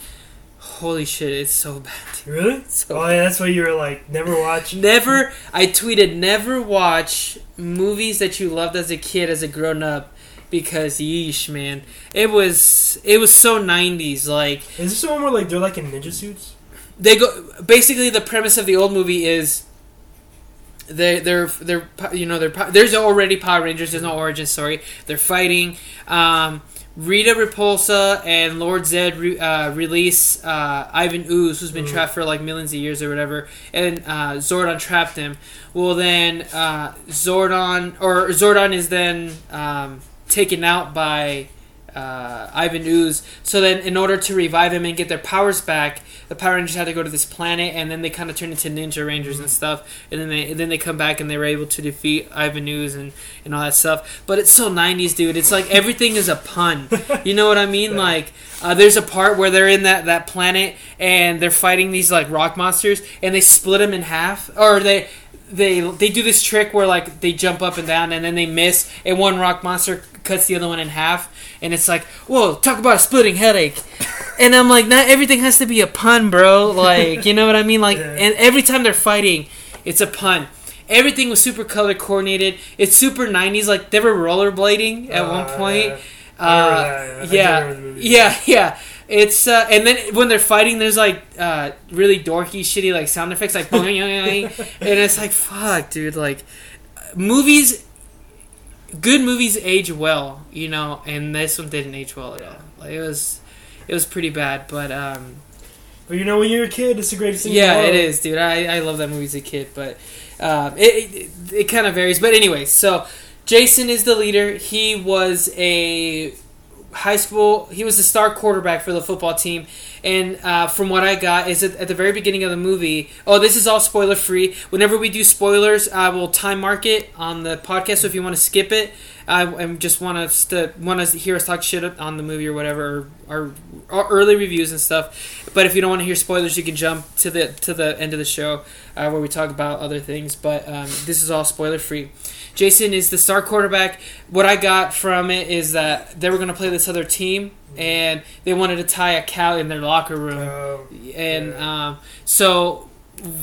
Holy shit, it's so bad. Really? <laughs> So Oh yeah, that's why you were like never watch. <laughs> Never, I tweeted, never watch movies that you loved as a kid, as a grown up, because yeesh, man, it was it was so '90s. Like Is this the one where like they're like in ninja suits? they go, basically the premise of the old movie is they they're they're you know they're there's already Power Rangers. There's no origin story. They're fighting. Um, Rita Repulsa and Lord Zedd re- uh, release uh, Ivan Ooze, who's been Mm. trapped for like millions of years or whatever, and uh, Zordon trapped him. Well, then uh, Zordon or Zordon is then um, taken out by uh, Ivan Ooze. So then, in order to revive him and get their powers back, the Power Rangers had to go to this planet, and then they kind of turn into Ninja Rangers and stuff. And then they and then they come back and they were able to defeat Ivan Ooze and and all that stuff. But it's so '90s, dude. It's like everything is a pun. <laughs> You know what I mean? Yeah. Like. Uh, there's a part where they're in that, that planet and they're fighting these like rock monsters and they split them in half or they they they do this trick where like they jump up and down and then they miss and one rock monster cuts the other one in half and it's like whoa talk about a splitting headache. And i'm like not everything has to be a pun bro. Like you know what i mean? Like Yeah. and every time they're fighting it's a pun. Everything was super color coordinated. It's super 90s like they were rollerblading at one Uh, point. I uh, yeah. Yeah, remember the movie. yeah, yeah. It's uh, and then when they're fighting, there's like uh, really dorky, shitty like sound effects, like boing, boing, boing. <laughs> and it's like fuck, dude. Like movies, good movies age well, you know, and this one didn't age well at all. Like it was, it was pretty bad. But um, But you know, when you're a kid, it's the greatest thing. Yeah, it is, dude. I, I love that movie as a kid, but um, it it, it kind of varies. But anyway, so Jason is the leader. He was a high school. He was the star quarterback for the football team. And uh, from what I got is at, at the very beginning of the movie. Oh, this is all spoiler free. Whenever we do spoilers, I will time mark it on the podcast. So if you want to skip it, I, I just want us to want to hear us talk shit on the movie or whatever, or, or, or early reviews and stuff. But if you don't want to hear spoilers, you can jump to the to the end of the show uh, where we talk about other things. But um, this is all spoiler free. Jason is the star quarterback. What I got from it is that they were going to play this other team, and they wanted to tie a cow in their locker room Oh, and Yeah. um, so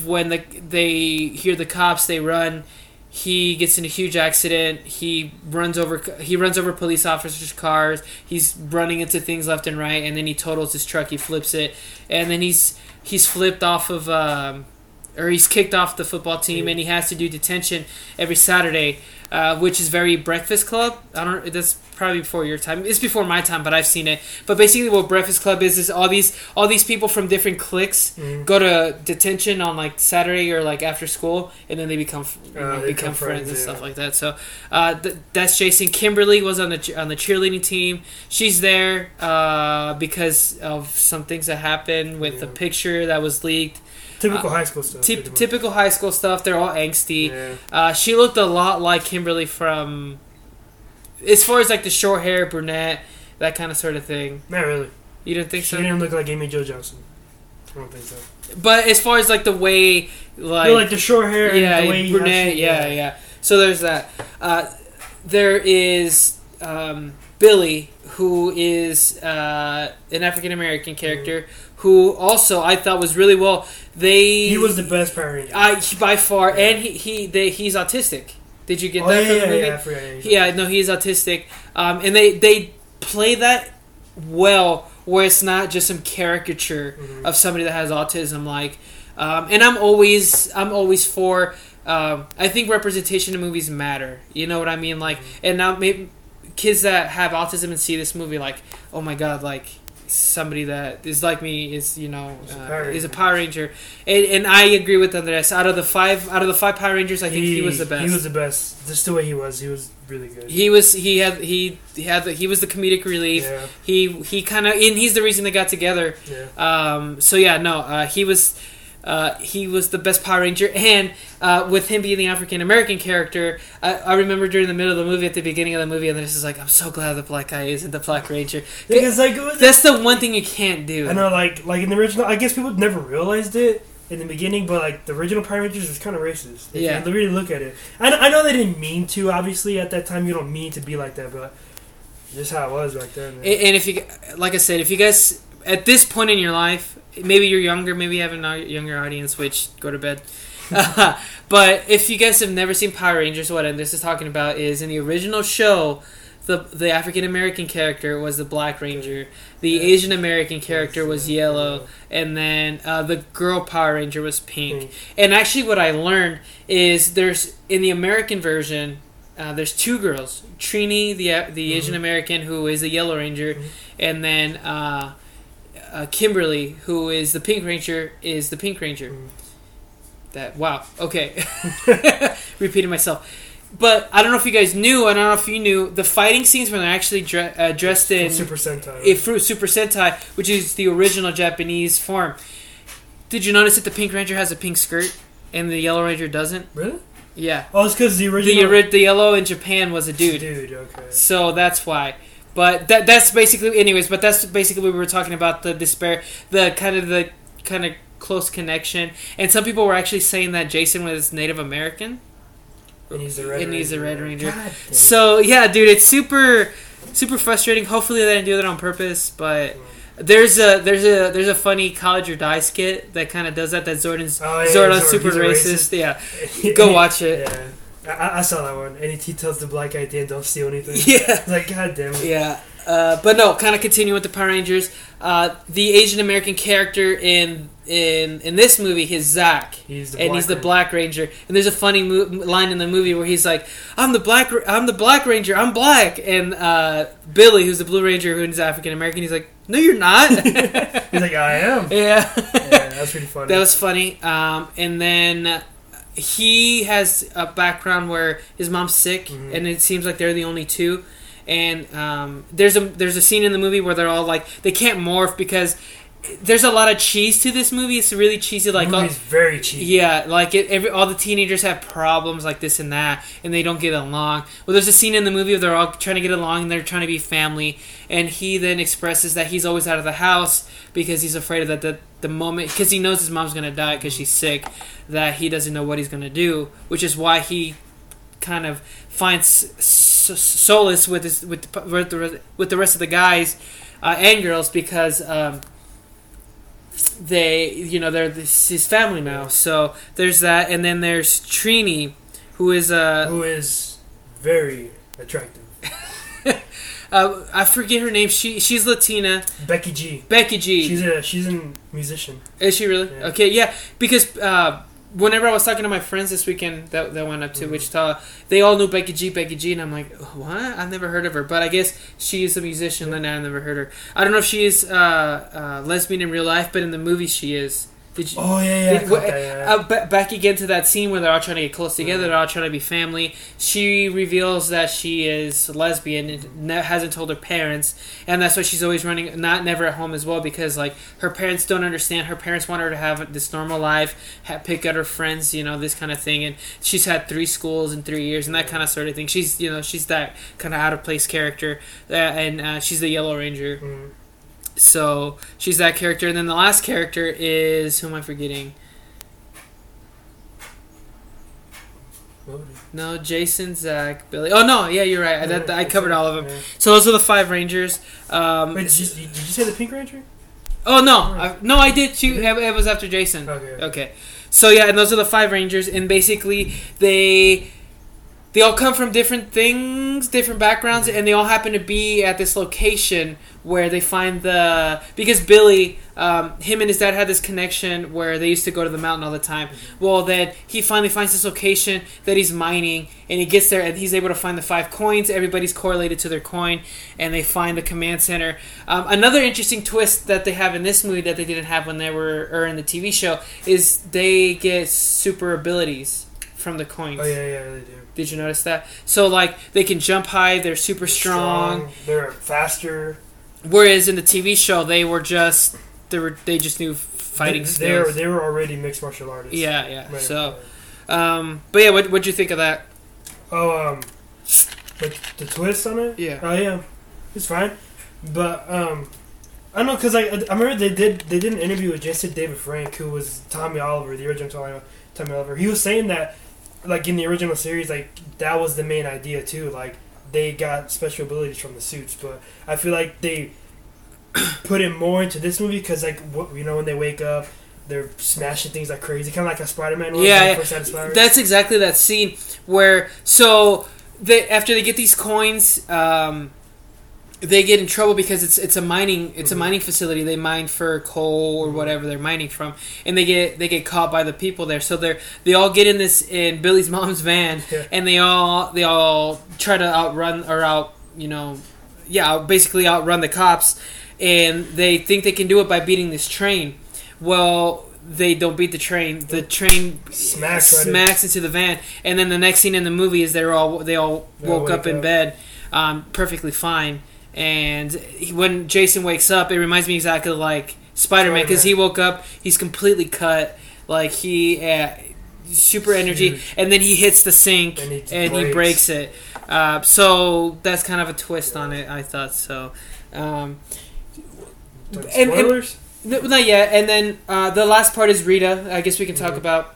when the they hear the cops, they run. He gets in a huge accident. He runs over. He runs over police officers' cars. He's running into things left and right, and then he totals his truck. He flips it, and then he's he's flipped off of, um, or he's kicked off the football team, and he has to do detention every Saturday, uh, which is very Breakfast Club. I don't. That's probably before your time. It's before my time, but I've seen it. But basically, what Breakfast Club is is all these all these people from different cliques Mhm. go to detention on like Saturday or like after school, and then they become you Uh, they become friends, friends, and yeah. stuff like that. So uh, th- that's Jason. Kimberly was on the on the cheerleading team. She's there uh, because of some things that happened with the picture that was leaked. typical uh, high school stuff. Much. typical high school stuff. They're all angsty. Yeah. Uh, she looked a lot like Kimberly from, as far as like the short hair, brunette, that kind of sort of thing. Not really. You didn't think She so? She didn't look like Amy Jo Johnson. I don't think so. But as far as like the way, like, no, like the short hair. yeah, and the way he brunette, actually- yeah, yeah. So there's that. Uh, there is um, Billy, who is uh, an African American character, who also I thought was really well. They He was the best Power Ranger. I by far, and he he they, he's autistic. Did you get oh, that yeah, yeah, the movie? yeah, forgot, yeah, yeah. No, he's autistic, um, and they they play that well, where it's not just some caricature Mhm. of somebody that has autism. Like, um, and I'm always I'm always for. Um, I think representation in movies matter. You know what I mean? Like, and now maybe kids that have autism and see this movie, like, oh my god, like somebody that is like me is you know Is a uh, Power is a Ranger. Power Ranger, and, and I agree with Andres. Out of the five, out of the five Power Rangers, I think he, was the best. He was the best. Just the way he was, he was really good. He was he had he, he had the, he was the comedic relief. yeah, He he kind of and he's the reason they got together. yeah. Um, so yeah, no, uh, he was uh, he was the best Power Ranger, and uh, with him being the African American character, I, I remember during the middle of the movie, at the beginning of the movie, and this is like, I'm so glad the black guy isn't the Black Ranger. Because like That's the one thing you can't do. I know, like like in the original, I guess people never realized it in the beginning, but like the original Power Rangers was kind of racist. If Yeah. you really look at it. I know, I know they didn't mean to. Obviously, at that time, you don't mean to be like that, but just how it was back then. And and if you, like I said, if you guys at this point in your life, maybe you're younger, maybe you have a younger audience, which go to bed. <laughs> but if you guys have never seen Power Rangers, what this is talking about is in the original show, the the African American character was the Black Ranger, the Yeah. Asian American character was yellow, and then uh, the girl Power Ranger was pink. Pink. And actually, what I learned is there's in the American version, uh, there's two girls: Trini, the uh, the Mhm. Asian American, who is the Yellow Ranger, Mhm. and then uh, Kimberly, who is the Pink Ranger, is the Pink Ranger. Mhm. That wow, okay, <laughs> repeating myself. But I don't know if you guys knew. I don't know if you knew the fighting scenes when they're actually dre- uh, dressed in Super Sentai. a fruit Super Sentai, which is the original Japanese form. Did you notice that the Pink Ranger has a pink skirt and the Yellow Ranger doesn't? really? Yeah. Oh, it's because the The, original ori- the yellow in Japan was a dude. Dude, okay. So that's why. But that that's basically anyways, but that's basically what we were talking about the despair the kind of the kind of close connection. And some people were actually saying that Jason was Native American. And he's a Red And Ranger. he's the Red Ranger. So yeah, dude, it's super super frustrating. Hopefully they didn't do that on purpose, but mm. there's a there's a there's a funny college or die skit that kind of does that. That Zordon's Oh, yeah, Zordon's Zord- super a racist. Yeah, <laughs> go watch it. Yeah, I, I saw that one. And he tells the black guy, "Dan, don't steal anything." <laughs> Yeah. Like, God damn it. Yeah, uh, but no, kind of continue with the Power Rangers. Uh, the Asian American character in in in this movie is Zach, He's the and he's the Ranger. Black Ranger. And there's a funny mo- line in the movie where he's like, "I'm the black, I'm the Black Ranger, I'm black." And uh, Billy, who's the Blue Ranger, who's African American, he's like, No, you're not. <laughs> <laughs> He's like, I am. yeah. Yeah, that's pretty funny. That was funny. Um, and then he has a background where his mom's sick, Mhm. and it seems like they're the only two. And um, there's a there's a scene in the movie where they're all like they can't morph because there's a lot of cheese to this movie. It's really cheesy, like all, very cheap. yeah, like it, every, all the teenagers have problems like this and that, and they don't get along. Well, there's a scene in the movie where they're all trying to get along and they're trying to be family, and he then expresses that he's always out of the house because he's afraid of that the, the moment because he knows his mom's gonna die because she's sick, that he doesn't know what he's gonna do, which is why he kind of finds solace with his with the, with the rest of the guys uh, and girls because. Um, they you know they're this, his family now so there's that and then there's trini who is uh, Who is very attractive. Uh i forget her name. She she's latina. Becky G. becky g. She's a she's a musician. is she really? Yeah. okay yeah. Because uh whenever i was talking to my friends this weekend that, that went up to Mhm. wichita they all knew becky g becky g and i'm like what? I've never heard of her. But i guess she is a musician and i've never heard her. I don't know if she is uh, uh lesbian in real life but in the movie she is did you Oh yeah, yeah. Did- caught wh- that, yeah. Uh, ba- back again to that scene where they're all trying to get close together, Mhm. they're all trying to be family. She reveals that she is lesbian and ne- hasn't told her parents, and that's why she's always running, not never at home as well, because like her parents don't understand. Her parents want her to have this normal life, ha- pick out her friends, you know, this kind of thing. And she's had three schools in three years, and that kind of sort of thing. She's you know she's that kind of out of place character, uh, and uh, she's the Yellow Ranger. Mhm. So she's that character, and then the last character is who am I forgetting? What was it? No, Jason, Zach, Billy. Oh no, yeah, you're right. I, that, I covered all of them. So those are the five Rangers. Um, Wait, did you, did you say the Pink Ranger? oh no, I, no, I did too. It it was after Jason. Okay. Okay, so yeah, and those are the five Rangers, and basically they they all come from different things, different backgrounds, and they all happen to be at this location where they find the because Billy, um, him and his dad had this connection where they used to go to the mountain all the time. Well, then he finally finds this location that he's mining, and he gets there and he's able to find the five coins. Everybody's correlated to their coin, and they find the command center. Um, another interesting twist that they have in this movie that they didn't have when they were or in the TV show is they get super abilities from the coins. Oh yeah, yeah, they do. Did you notice that? So like they can jump high, they're super strong. They're faster. Whereas in the TV show, they were just they were they just knew fighting They, they were skills. they were already mixed martial artists. Yeah, yeah. Right, So, right. um, but yeah, what what'd you think of that? Oh, um, like the twist on it. Yeah. Oh yeah, it's fine. But um, I don't know because I I remember they did they did an interview with Jesse David Frank who was Tommy Oliver, the original Tommy Oliver. He was saying that like in the original series, like that was the main idea too. Like they got special abilities from the suits, but I feel like they <coughs> put it more into this movie because like what you know when they wake up. They're smashing things like crazy, kind of like a Spider-Man. Yeah, yeah. That's exactly that scene where so they after they get these coins, um, they get in trouble because it's it's a mining it's a Mhm. mining facility. They mine for coal or whatever they're mining from, and they get they get caught by the people there. So they're they all get in this in Billy's <laughs> mom's van, Yeah. and they all they all try to outrun or out you know yeah basically outrun the cops, and they think they can do it by beating this train. Well, they don't beat the train. The train Smacks right in. smacks into the van, and then the next scene in the movie is they're all they all woke wake up in bed, um, perfectly fine. And he, when Jason wakes up, it reminds me exactly like Spider Man because he woke up, he's completely cut, like he uh, super energy, and then he hits the sink And and he he, breaks. breaks it. Uh, so that's kind of a twist on it. I thought so. Um, and- and- spoilers. no, not yet. And then uh, the last part is Rita. I guess we can talk Mhm. about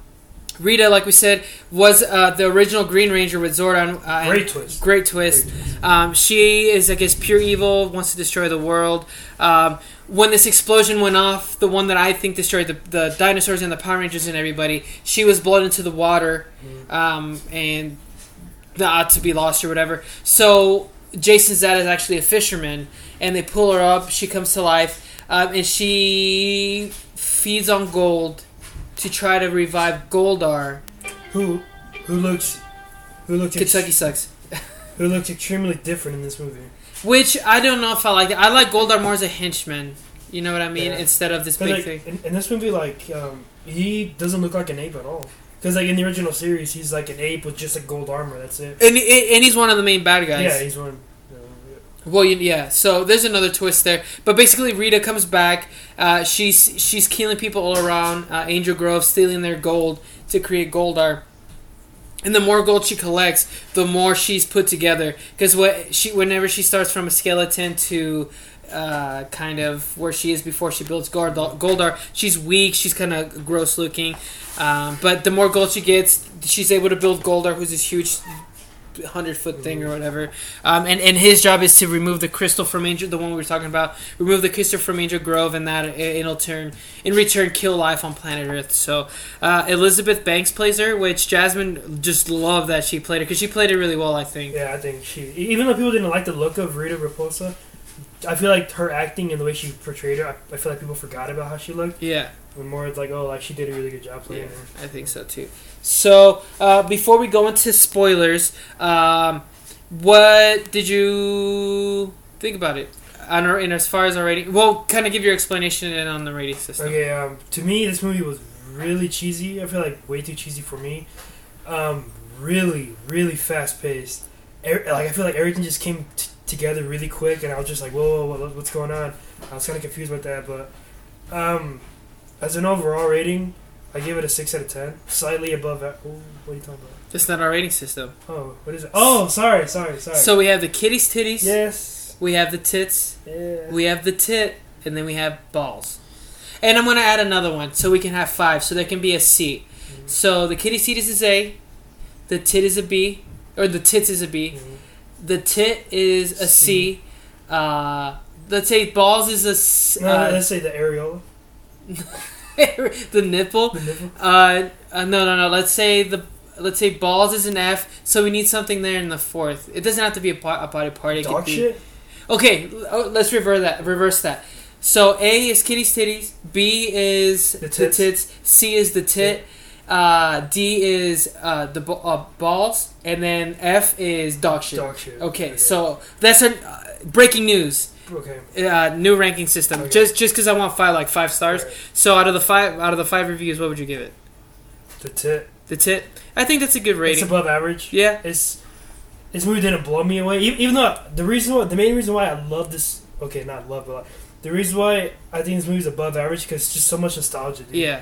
Rita. Like we said, was uh, the original Green Ranger with Zordon. Uh, Great twist. Great twist. Great twist. Um, she is, I guess, pure evil. Wants to destroy the world. Um, when this explosion went off, the one that I think destroyed the, the dinosaurs and the Power Rangers and everybody, she was blown into the water, um, and not to be lost or whatever. So Jason's dad is actually a fisherman, and they pull her up. She comes to life, um, and she feeds on gold to try to revive Goldar. Who who looks who looks ex- Kentucky sucks. who looks extremely different in this movie. Which I don't know if I like. I like Goldar more as a henchman. You know what I mean? Yeah. Instead of this big like thing. in, in this movie, like um, he doesn't look like an ape at all. Because like in the original series, he's like an ape with just like gold armor. That's it. And, and he's one of the main bad guys. Yeah, he's one. Well, yeah. So there's another twist there, but basically Rita comes back. Uh, she's she's killing people all around uh, Angel Grove, stealing their gold to create Goldar. And the more gold she collects, the more she's put together. Because what she, whenever she starts from a skeleton to uh, kind of where she is before she builds Goldar she's weak. She's kind of gross looking. Um, but the more gold she gets, she's able to build Goldar, who's this huge hundred foot thing or whatever. Um, and and his job is to remove the crystal from Angel, the one we were talking about. Remove the crystal from Angel Grove, and that it- it'll turn in return kill life on planet Earth. So uh, Elizabeth Banks plays her, which Jasmine just loved that she played her because she played it really well. I think. Yeah, I think she. Even though people didn't like the look of Rita Repulsa, I feel like her acting and the way she portrayed her, I, I feel like people forgot about how she looked. Yeah. And more it's like, oh, like she did a really good job playing Yeah, her. I think so too. So uh, before we go into spoilers, um, what did you think about it? On our, in as far as our rating, well, kind of give your explanation and on the rating system. Okay, um, to me, this movie was really cheesy. I feel like way too cheesy for me. Um, really, really fast paced. Like I feel like everything just came t- together really quick, and I was just like, whoa, whoa, whoa, what's going on? I was kind of confused with that, but um, as an overall rating, I give it a six out of ten, slightly above. a- Oh, what are you talking about? It's not our rating system. Oh, what is it? Oh, sorry, sorry, sorry. So we have the kitty's titties. yes, We have the tits. yeah. We have the tit, and then we have balls. And I'm gonna add another one so we can have five. So there can be a C. Mhm. So the kitty's tit is a, the tit is a B, or the tits is a B. Mhm. The tit is a C. Uh, let's say balls is a S- No, uh, let's say the areola, <laughs> the nipple. the nipple. Uh, uh, no, no, no. Let's say the let's say balls is an F. So we need something there in the fourth. It doesn't have to be a, po- a body part. It Dog be. shit. Okay, oh, let's reverse that. Reverse that. So A is kitty's titties. B is The the tits. tits. C is the tit. Uh, D is uh, the uh, balls, and then F is dog shit. Dog shit. Okay, so that's a uh, breaking news. okay. Uh, new ranking system. Okay. Just just because I want five like five stars. Alright. So out of the five out of the five reviews, what would you give it? The tit. The tit. I think that's a good rating. It's above average. yeah. It's this movie didn't blow me away. Even, even though the reason why, the main reason why I love this. Okay, not love, but the reason why I think this movie's above average because it's just so much nostalgia. Dude. Yeah.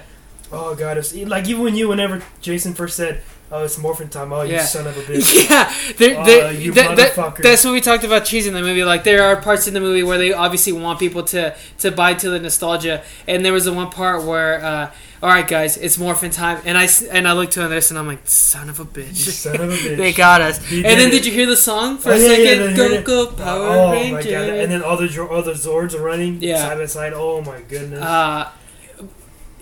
Oh god, it's like even when you, whenever Jason first said, "Oh, it's morphin time," oh, you Yeah. son of a <laughs> bitch. Yeah, they're, Uh, they're- you that- that- motherfucker. that's what we talked about cheese in the movie. Like there are parts in the movie where they obviously want people to to buy to the nostalgia, and there was the one part where, uh, all right, guys, it's morphin time, and I s- and I looked to this and I'm like, son of a You bitch, son of a <laughs> bitch. they got us. He and then did did you hear the song for Oh, a yeah, yeah, second? they go go Power oh my god! And then all the all the Zords are running Yeah. side by side. Oh my goodness. Uh,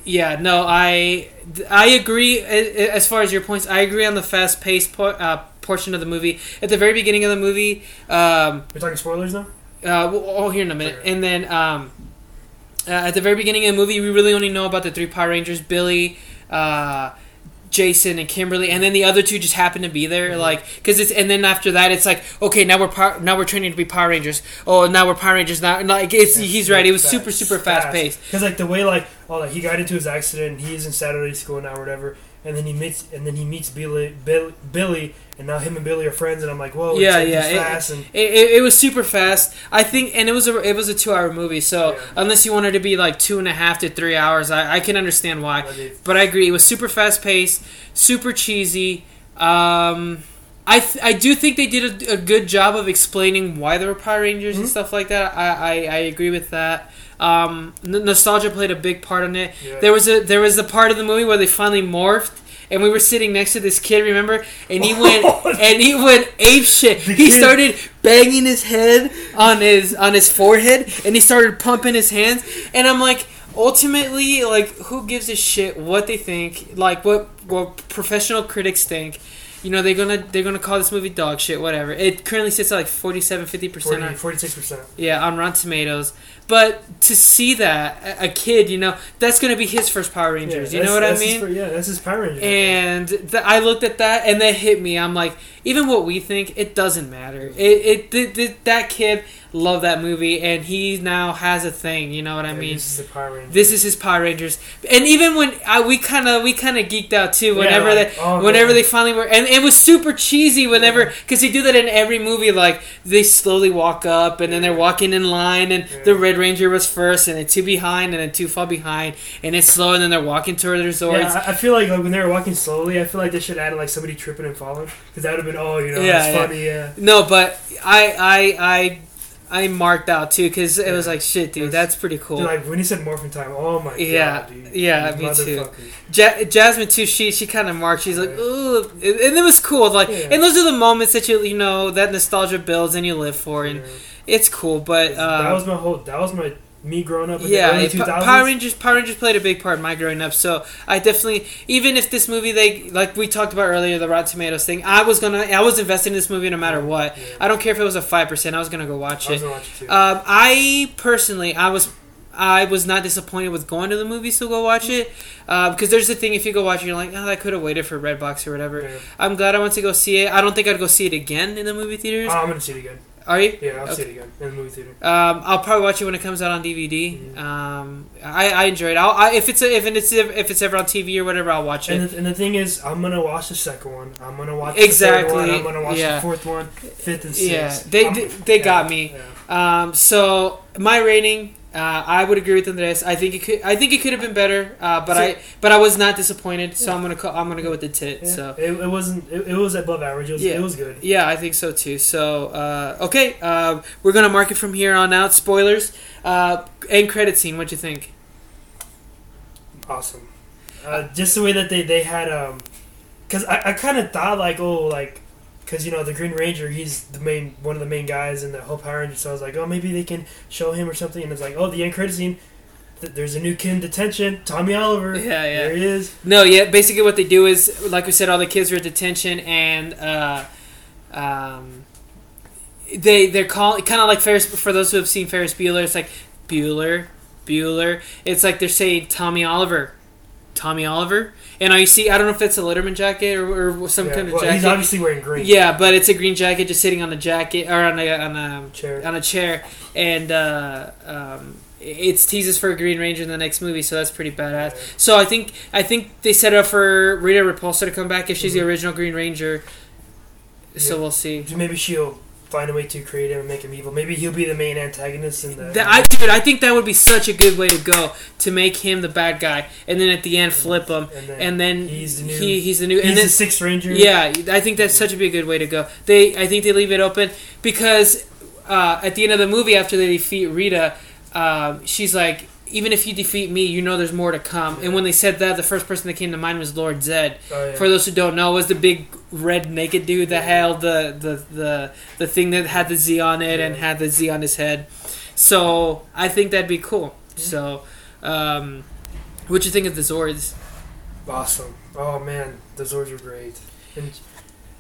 yeah, no, I I agree. As far as your points, I agree on the fast paced por- uh, portion of the movie. At the very beginning of the movie, um, We're talking spoilers now. uh, we'll, oh, here in a minute, and then um, uh, at the very beginning of the movie, we really only know about the three Power Rangers: Billy, uh, Jason, and Kimberly, and then the other two just happen to be there, Mhm. like because it's. And then after that, it's like, okay, now we're power, now we're training to be Power Rangers. Oh, now we're Power Rangers. Now, and, like it's Yeah, he's right. It was fast, super super fast paced. Because like the way like oh like he got into his accident, he's in Saturday school now or whatever, and then he meets and then he meets Billy, Bill, Billy, and now him and Billy are friends, and I'm like whoa, Yeah, yeah, it- fast and It, it, it was super fast. I think, and it was a it was a two hour movie. So Yeah. unless you wanted to be like two and a half to three hours, I, I can understand why. I But I agree, it was super fast paced, super cheesy. Um, I th- I do think they did a, a good job of explaining why there were Power Rangers and Mhm. stuff like that. I, I, I agree with that. Um, n- nostalgia played a big part in it. yeah. There was a there was a part of the movie where they finally morphed. And we were sitting next to this kid, remember? And he went, <laughs> and he went ape shit. He started banging his head on his on his forehead, and he started pumping his hands. And I'm like, ultimately, like, who gives a shit what they think? Like, what what professional critics think? You know, they're gonna they're gonna call this movie dog shit, whatever. It currently sits at like 47, 50 percent 46 percent. yeah, on Rotten Tomatoes. But to see that a kid, you know, that's to be his first Power Rangers. Yeah, you know what I that's his mean? yeah, that's his Power Ranger. And th- I looked at that, and that hit me. I'm like, even what we think, it doesn't matter. It, it, th- th- that kid loved that movie, and he now has a thing. You know what I Yeah, mean? this is the. This is his Power Rangers, and even when I, we kind of we kind of geeked out too. Whenever Yeah, like, they oh, whenever man. they finally were, and it was super cheesy. Whenever Yeah. because they do that in every movie, like they slowly walk up, and then they're walking in line, and Yeah. the Red Ranger was first, and then two behind, and then two far behind, and it's slow, and then they're walking toward their Zords. Yeah, I I feel like, like when they were walking slowly, I feel like they should add like somebody tripping and falling because that would have been oh you know Yeah, it's yeah. funny yeah No, but I I I I marked out too because it was like shit, dude. That's- That's pretty cool. Dude, like when he said morphin time oh my Yeah, god dude. yeah, me too. Ja- Jasmine too. She she kind of marked. She's like, Right. ooh, and it was cool. Like, Yeah. and those are the moments that you you know that nostalgia builds and you live for, and Yeah. it's cool. But uh, that was my whole that was my me growing up in yeah, the early it- 2000s. Power Rangers Power Rangers played a big part in my growing up. So I definitely, even if this movie they like we talked about earlier, the Rotten Tomatoes thing, I was gonna I was invested in this movie no matter what. Yeah. I don't care if it was a five percent. I was gonna go watch I it. gonna watch it too. Um, I personally, I was, I was not disappointed with going to the movies to go watch it, uh, because there's the thing if you go watch it, you're like, oh, I could have waited for Redbox or whatever. Yeah. I'm glad I went to go see it. I don't think I'd go see it again in the movie theaters. Oh, I'm gonna see it again. Are you? Yeah, I'll see it again in the movie theater. Um, I'll probably watch it when it comes out on DVD. Mhm. Um, I, I enjoy it. I'll, I, if it's a, if it's if it's ever on TV or whatever, I'll watch And it. the, and the thing is, I'm gonna watch the second one. I'm gonna watch Exactly, the third one. I'm gonna watch yeah. the fourth one, fifth and Yeah, sixth. they I'm- they, they yeah, got me. yeah. Um, so my rating, uh, I would agree with Andres. I think it could. I think it could have been better. Uh, but So- I but I was not disappointed. So I'm gonna call, I'm gonna go with the tit. Yeah, So it, it wasn't. It, it was above average. It was. Yeah. It was good. yeah, I think so too. So uh, okay, uh, we're gonna mark it from here on out. Spoilers. Uh, end credit scene. What'd you think? Awesome. Uh, just the way that they they had um, because I, I kind of thought like oh like, because you know the Green Ranger he's the main one of the main guys in the whole Power Rangers. So I was like oh maybe they can show him or something. And it's like oh the end credit scene. th- There's a new kid in detention, Tommy Oliver. Yeah, yeah. There he is. No, yeah. Basically, what they do is, like we said, all the kids are at detention, and uh, um, they they're calling kind of like Ferris. For those who have seen Ferris Bueller, it's like Bueller, Bueller. It's like they're saying Tommy Oliver, Tommy Oliver. And I see, I don't know if it's a Letterman jacket or, or some Yeah, kind of well, jacket. he's obviously wearing green. yeah, but it's a green jacket just sitting on a jacket or on a on a Chair. on a chair, and uh, um, it's teases for a Green Ranger in the next movie, so that's pretty badass. Yeah. So I think I think they set up for Rita Repulsa to come back if she's the Mhm. original Green Ranger. So Yeah. we'll see. Maybe she'll find a way to create him and make him evil. Maybe he'll be the main antagonist in the. That, I, dude, I think that would be such a good way to go to make him the bad guy, and then at the end flip him, and then, and then he's the new. he, he's the new, he's and then the sixth ranger. Yeah, I think that's such a big good way to go. They, I think they leave it open because uh, at the end of the movie, after they defeat Rita, um, she's like, "Even if you defeat me, you know there's more to come." And when they said that, the first person that came to mind was Lord Zedd. Oh, yeah. For those who don't know, was the big red naked dude that held the the, the, the thing that had the Z on it and had the Z on his head. So I think that'd be cool. So, um, what you think of the Zords? Awesome. Oh man, the Zords were great. And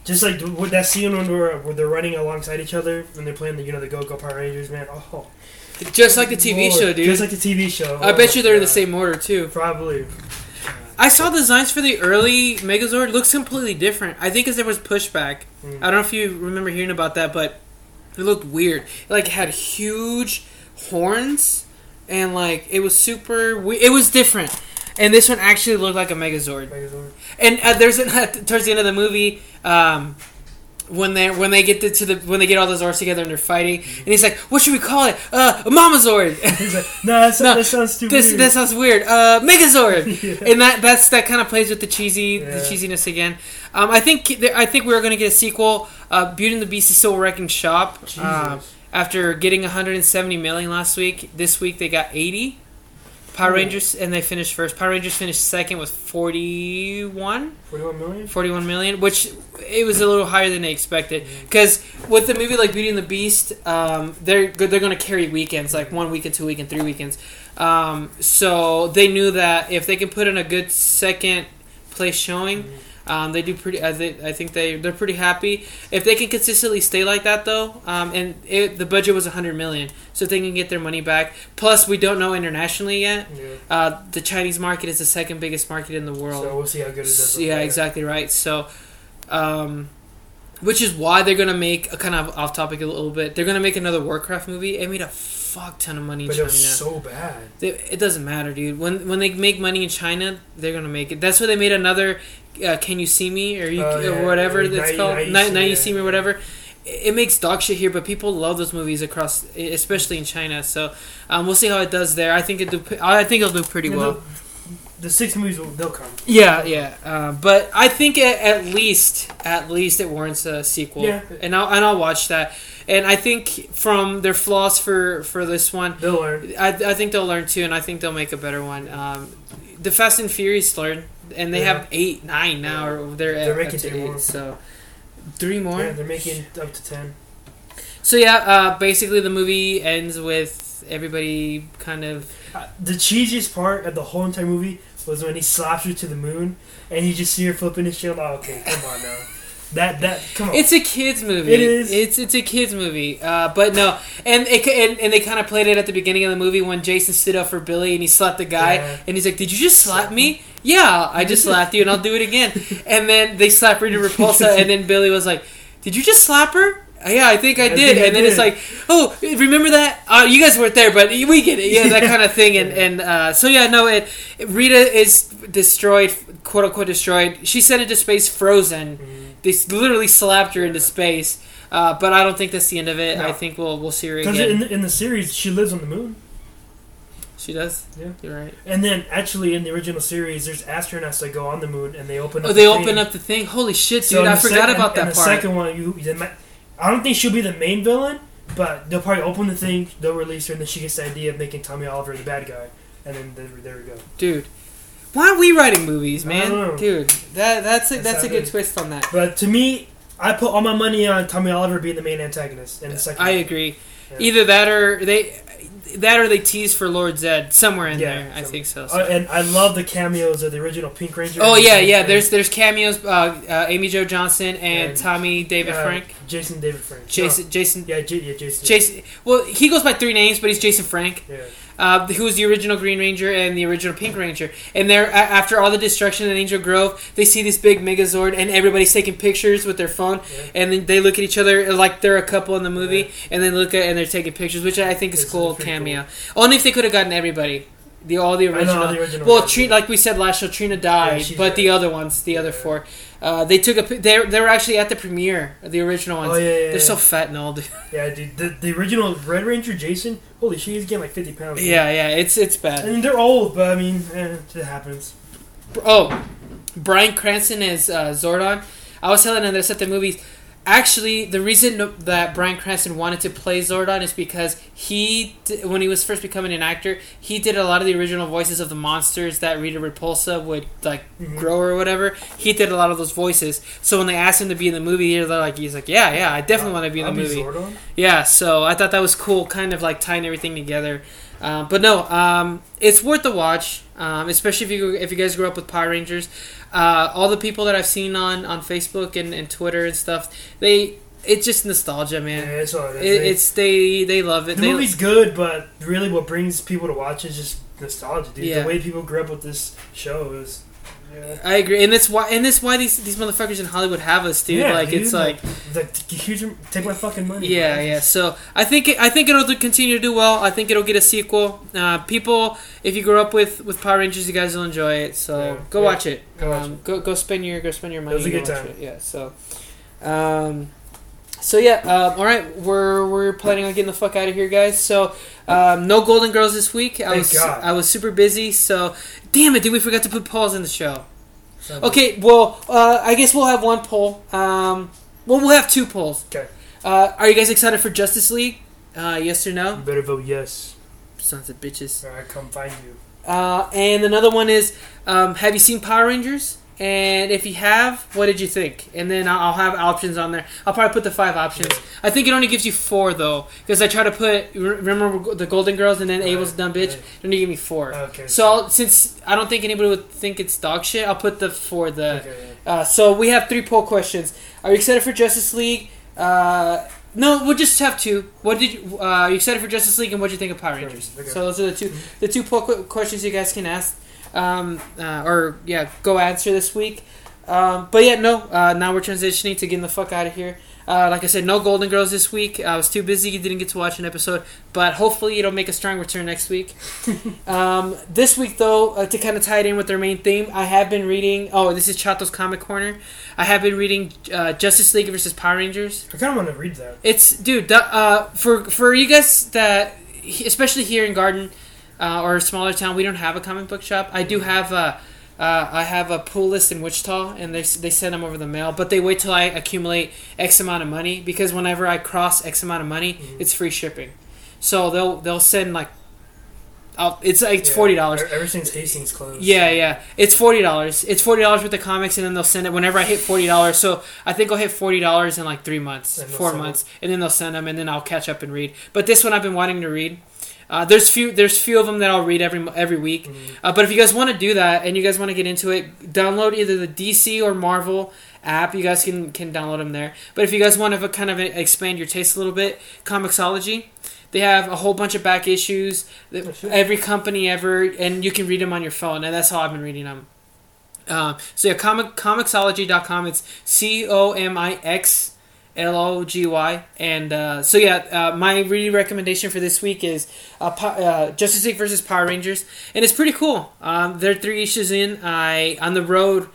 just like with that scene when they're where they're running alongside each other and they're playing the you know the Go Go Power Rangers, man. Oh, Just like the TV Lord. show, dude. Just like the TV show. I Oh, bet you they're in the same order too. Probably. I saw designs for the early Megazord looks completely different. I think because there was pushback. Mm. I don't know if you remember hearing about that, but it looked weird. It, like it had huge horns and like it was super. We- it was different. And this one actually looked like a Megazord. Megazord. And uh, there's an, <laughs> towards the end of the movie. Um, when they when they get to, to the when they get all the Zords together and they're fighting, and he's like, "What should we call it? Uh, Mama Zord." <laughs> He's like, no, that, <laughs> sounds, No, that sounds too this weird. that sounds weird. Uh, Megazord, <laughs> Yeah. and that that's that kind of plays with the cheesy the cheesiness again. Um, I think I think we're going to get a sequel. Uh, Beauty and the Beast is still wrecking shop. Um, after getting 170 million last week, this week they got 80. Power Rangers and they finished first. Power Rangers finished second with 41, 41 million? 41 million, which it was a little higher than they expected. Because with the movie like Beauty and the Beast, um, they're they're going to carry weekends, like one weekend, two weekend, three weekends. Um, so they knew that if they can put in a good second place showing, Um, they do pretty. I think I think they they're pretty happy if they can consistently stay like that though. Um, and it, the budget was 100 million, so if they can get their money back. Plus, we don't know internationally yet. Yeah. Uh, the Chinese market is the second biggest market in the world. So we'll see how good it does. yeah, exactly right. So, um, which is why they're gonna make a kind of off topic a little bit. They're gonna make another Warcraft movie. It made a fuck ton of money in But it China. was so bad. They, it doesn't matter, dude. When when they make money in China, they're gonna make it. That's why they made another. Uh, Can you see me or you Oh, yeah, or whatever yeah, it's Now called? Now You Now, See now Me, you see me or whatever. It it makes dog shit here, but people love those movies across, especially in China. So um, we'll see how it does there. I think it do. I think it'll do pretty well. The, the six movies will they'll come. Yeah, yeah. Uh, but I think at, at least, at least it warrants a sequel. Yeah. And I'll and I'll watch that. And I think from their flaws for for this one, They'll learn. I, I think they'll learn too, and I think they'll make a better one. Um, the Fast and Furious learned, and they Yeah. have eight, nine now, or they're, They're at, making up to two eight, more. So three more. Yeah, they're making up to ten. So yeah, uh, basically the movie ends with everybody kind of. Uh, the cheesiest part of the whole entire movie was when he slaps her to the moon, and you just see her flipping his shield. Oh, okay, come on now. <laughs> That that come on. It's a kids movie. It is. It's it's a kids movie. Uh, but no, and it and, and they kind of played it at the beginning of the movie when Jason stood up for Billy and he slapped the guy Yeah. and he's like, "Did you just slap me?" Yeah, I just slapped you and I'll do it again. <laughs> And then they slapped Rita Repulsa and then Billy was like, "Did you just slap her?" Yeah, I think I I did. think I and then it's like, "Oh, remember that? Uh, you guys weren't there, but we get it." Yeah, that <laughs> kind of thing. And and uh, so yeah, no, it Rita is destroyed, quote unquote destroyed. She sent into space frozen. Mhm. They literally slapped her into space. Uh, but I don't think that's the end of it. No. I think we'll we'll see her Because again. in, the- in the series, she lives on the moon. she does. Yeah. You're right. And then, actually, in the original series, there's astronauts that go on the moon, and they open up Oh, they the open thing. up the thing. Holy shit, dude! in I the forgot about in that the part. second one, you, might, I don't think she'll be the main villain, but they'll probably open the thing, they'll release her, and then she gets the idea of making Tommy Oliver the bad guy, and then there, there we go. dude. Why are we writing movies, man? Dude, that that's a, That's that's a good twist on that. But to me, I put all my money on Tommy Oliver being the main antagonist in the second. I one. agree. Yeah. Either that or they, that or they tease for Lord Zedd somewhere in Yeah, there. I think so. so. Uh, and I love the cameos of the original Pink Ranger. oh yeah, yeah. There's there's cameos. Uh, uh, Amy Jo Johnson and, And, Tommy David uh, Frank. Jason David Frank. Jason Jason yeah, J- yeah, Jason. Jason. Well, he goes by three names, but he's Jason Frank. Yeah. Uh, who was the original Green Ranger and the original Pink Ranger. And they're after all the destruction in Angel Grove, they see this big Megazord, and everybody's taking pictures with their phone, Yeah. and then they look at each other like they're a couple in the movie, and then look at and they're taking pictures, which I think is It's cool cameo. Only if they could have gotten everybody. The all the I know, original. the original well, Trina, like we said last show, Trina died, she's but the other ones, the other four, uh, they took a. They they were actually at the premiere, of the original ones. Oh yeah, yeah, They're yeah. so fat and old. <laughs> Yeah, dude. The, the original Red Ranger Jason, holy shit, he's getting like 50 pounds. dude. yeah, yeah, it's it's bad. I mean, they're old, but I mean, eh, it happens. Oh, Bryan Cranston is uh, Zordon. I was telling Andres at the movies. Actually, the reason that Bryan Cranston wanted to play Zordon is because he, when he was first becoming an actor, he did a lot of the original voices of the monsters that Rita Repulsa would like Mhm. grow or whatever. He did a lot of those voices. So when they asked him to be in the movie, they're like, he's like, yeah, yeah, I definitely want to be in the I'll movie. Zordon. Yeah, so I thought that was cool, kind of like tying everything together. Um, but no, um, it's worth the watch, um, especially if you if you guys grew up with Power Rangers. Uh, all the people that I've seen on, on Facebook and, and Twitter and stuff, they it's just nostalgia, Yeah, man. it's. It, it's they they love it. the They, movie's good, but really, what brings people to watch is just nostalgia, dude. Yeah. The way people grew up with this show is. Yeah. I agree, and that's why and that's why these these motherfuckers in Hollywood have us, dude. Yeah, like dude, it's like like, huge, take my fucking money. Yeah, yeah. So I think it, I think it'll continue to do well. I think it'll get a sequel. Uh, people, if you grew up with, with Power Rangers, you guys will enjoy it. So Yeah, go yeah. watch it. Go watch um, Go go spend your go spend your money. It was a Go good time. it. Yeah. So, um, so yeah. Um, all right, we're we're planning on getting the fuck out of here, guys. So. Um, no Golden Girls this week. I Thank was God. I was super busy, so damn it, did we forgot to put polls in the show. So- Okay, well, uh, I guess we'll have one poll. Um, well, we'll have two polls. Okay. Uh, are you guys excited for Justice League? Uh, yes or no? You better vote yes. Sons of bitches. Or I come find you. Uh, and another one is, um, have you seen Power Rangers? And if you have, what did you think? And then I'll have options on there. I'll probably put the five options. I think it only gives you four though, because I try to put. Remember the Golden Girls and then Abel's Right, dumb bitch. right. It only give me four. Okay. So I'll, since I don't think anybody would think it's dog shit, I'll put the for the okay, Uh, so we have three poll questions. Are you excited for Justice League? Uh, no, we'll just have two. What did you? Uh, are you excited for Justice League, and what did you think of Power Rangers? okay. So those are the two the two poll qu- questions you guys can ask, um, uh, or yeah, go answer this week. Um, but yeah, no. Uh, now we're transitioning to getting the fuck out of here. Uh, like I said, no Golden Girls this week. I was too busy, didn't get to watch an episode. But hopefully, it'll make a strong return next week. <laughs> um, this week, though, uh, to kind of tie it in with their main theme, I have been reading. Oh, this is Chato's Comic Corner. I have been reading uh, Justice League versus Power Rangers. I kind of want to read that. It's dude. Uh, for for you guys that, especially here in Garden uh, or a smaller town, we don't have a comic book shop. I do have a. Uh, I have a pull list in Wichita, and they, they send them over the mail. But they wait till I accumulate X amount of money because whenever I cross X amount of money, it's free shipping. So they'll they'll send like, I'll, it's like it's Yeah. forty dollars. Ever since Hastings closed. Yeah, yeah. It's forty dollars. It's forty dollars with the comics, and then they'll send it whenever I hit forty dollars. So I think I'll hit forty dollars in like three months, four months, and then they'll send them, and then I'll catch up and read. But this one I've been wanting to read. Uh, there's few there's few of them that I'll read every every week. Mhm. Uh, but if you guys want to do that and you guys want to get into it, download either the DC or Marvel app. You guys can can download them there. But if you guys want to kind of expand your taste a little bit, Comixology. They have a whole bunch of back issues. that Oh. Every company ever, and you can read them on your phone, and that's how I've been reading them. Um, so yeah, comic comixology.com. It's C O M I X L O G Y, and uh, so yeah, uh, my reading recommendation for this week is uh, uh, Justice League versus Power Rangers, and it's pretty cool. Um, they're three issues in. I on the road.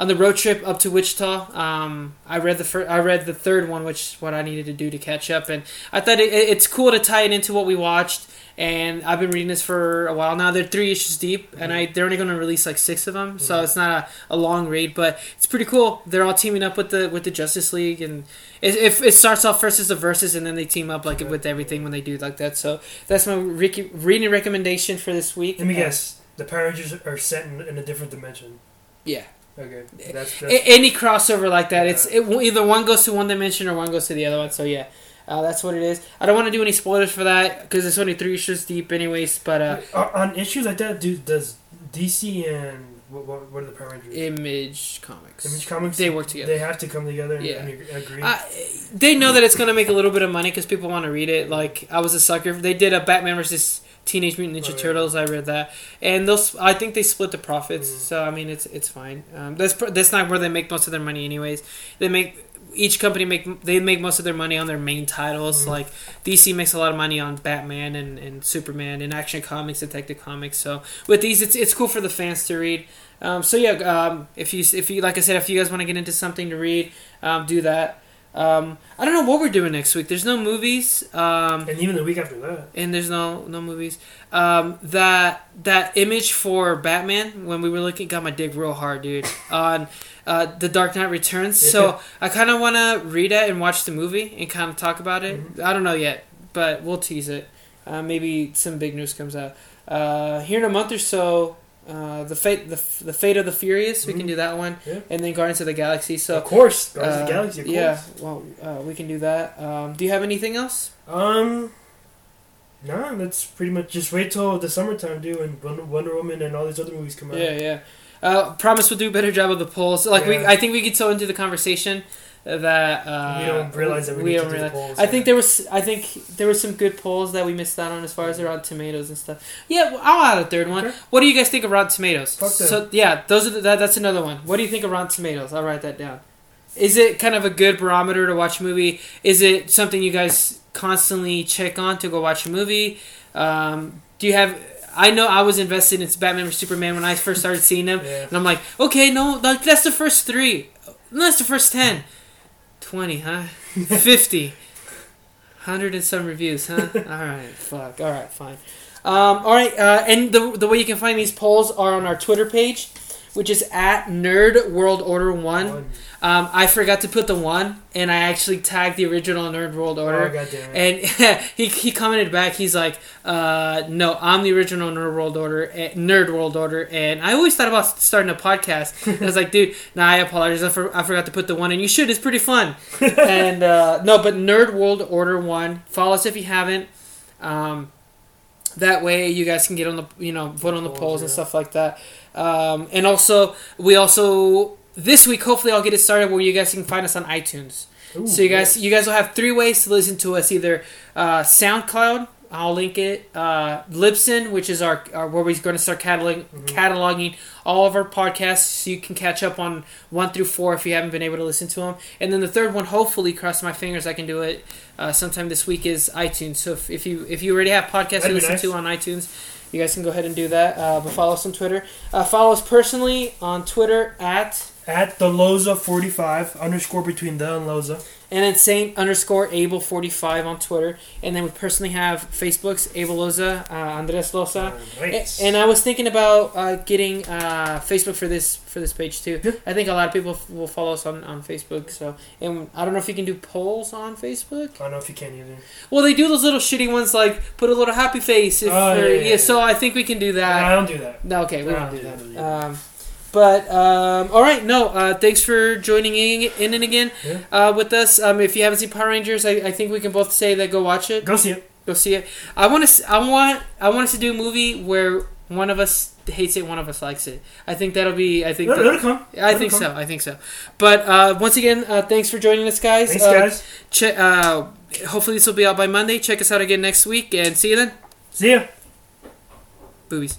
On the road trip up to Wichita, um, I read the fir- I read the third one, which is what I needed to do to catch up, and I thought it, it's cool to tie it into what we watched. And I've been reading this for a while now. They're three issues deep, and I they're only going to release like six of them, so it's not a, a long read, but it's pretty cool. They're all teaming up with the with the Justice League, and it, it, it starts off first as the verses, and then they team up like with everything when they do like that. So that's my Ricky, reading recommendation for this week. Let me Uh, guess. The Power Rangers are set in, in a different dimension. Yeah. Okay. That's, that's any crossover like that, it's it, either one goes to one dimension or one goes to the other one. So yeah, uh, that's what it is. I don't want to do any spoilers for that because it's only three issues deep, anyways. But uh, Uh, on issues like that, do does DC and what, what, what are the Power Rangers? Image Comics, Image Comics. they work together. They have to come together and, Yeah. and agree. Uh, they know that it's gonna make a little bit of money because people want to read it. Like I was a sucker. They did a Batman versus Teenage Mutant Ninja Oh, yeah. Turtles. I read that, and those. I think they split the profits. Mhm. So I mean, it's it's fine. Um, that's that's not where they make most of their money, anyways. They make each company make they make most of their money on their main titles. Mhm. Like DC makes a lot of money on Batman and, and Superman and Action Comics, Detective Comics. So with these, it's it's cool for the fans to read. Um, so yeah, um, if you if you like I said, if you guys want to get into something to read, um, do that. Um, I don't know what we're doing next week. There's no movies, um, and even the week after that. and there's no no movies. Um, that that image for Batman when we were looking got my dick real hard, dude. <laughs> On uh, the Dark Knight Returns. So I kind of want to read it and watch the movie and kind of talk about it. I don't know yet, but we'll tease it. Uh, maybe some big news comes out uh, here in a month or so. Uh, the fate, the, the fate of the Furious. We can Mhm. do that one, Yeah. and then Guardians of the Galaxy. So of course, Guardians of uh, the Galaxy. Of course. Yeah, well, uh, we can do that. Um, do you have anything else? Um. Nah, that's pretty much just wait till the summertime, do and Wonder, Woman and all these other movies come out. Yeah, yeah. Uh, promise we'll do a better job of the polls. Like we, I think we get so into the conversation that uh, we don't realize that we, we need don't realize. the polls. I think there was, I think there were some good polls that we missed out on as far as the Rotten Tomatoes and stuff. Yeah, well, I'll add a third one. Okay. What do you guys think of Rotten Tomatoes? So yeah, those are the, that, that's another one. What do you think of Rotten Tomatoes? I'll write that down. Is it kind of a good barometer to watch a movie? Is it something you guys constantly check on to go watch a movie? Um, do you have? I know I was invested in Batman vs Superman when I first started seeing them, <laughs> Yeah. and I'm like, okay, no, like that's the first three, no, that's the first ten. 20, huh? 50. 100 and some reviews, huh? all right, fuck. All right, fine. Um, all right, uh, and the, the way you can find these polls are on our Twitter page, which is at Nerd World Order 1. One. Um, I forgot to put the 1, and I actually tagged the original Nerd World Oh, Order. it. And <laughs> he, he commented back. He's like, uh, "No, I'm the original Nerd World Order, eh, Nerd World Order." And I always thought about starting a podcast. <laughs> I was like, "Dude, nah, I apologize. I, for, I forgot to put the one, and you should. It's pretty fun." and uh, no, but Nerd World Order One. Follow us if you haven't. Um, that way, you guys can get on the you know vote on the Polls, polls and stuff like that. Um, and also, we also this week, hopefully, I'll get it started where you guys can find us on iTunes. Ooh, so you guys, you guys will have three ways to listen to us: either uh, SoundCloud, I'll link it, uh, Libsyn, which is our, our where we're going to start cataloging, cataloging all of our podcasts, so you can catch up on one through four if you haven't been able to listen to them. And then the third one, hopefully, cross my fingers, I can do it uh, sometime this week. Is iTunes. So if, if you if you already have podcasts That'd to listen nice. to on iTunes. You guys can go ahead and do that. Uh, but follow us on Twitter. Uh, follow us personally on Twitter at At the Loza forty five underscore between the and Loza. and then Saint underscore Abel forty five on Twitter, and then we personally have Facebook's Abel Loza, uh, Andres Loza. And I was thinking about uh, getting uh, Facebook for this for this page too. Yeah. I think a lot of people f- will follow us on, on Facebook. So, and I don't know if you can do polls on Facebook. I don't know if you can either. Well, they do those little shitty ones like put a little happy face. If, Oh, yeah, yeah, yeah. So I think we can do that. I don't do that. No, okay, we don't do no, that. no, no. Um, but um, all right, no. Uh, thanks for joining in, in and again Yeah. uh, with us. Um, if you haven't seen Power Rangers, I, I think we can both say that go watch it. Go see it. Go see it. I want to. I want. I want us to do a movie where one of us hates it, one of us likes it. I think that'll be. I think. It'll, that- it'll come. I think come. so. I think so. But uh, once again, uh, thanks for joining us, guys. Thanks, Uh, guys. che- uh, hopefully, this will be out by Monday. Check us out again next week, and see you then. See ya. Boobies.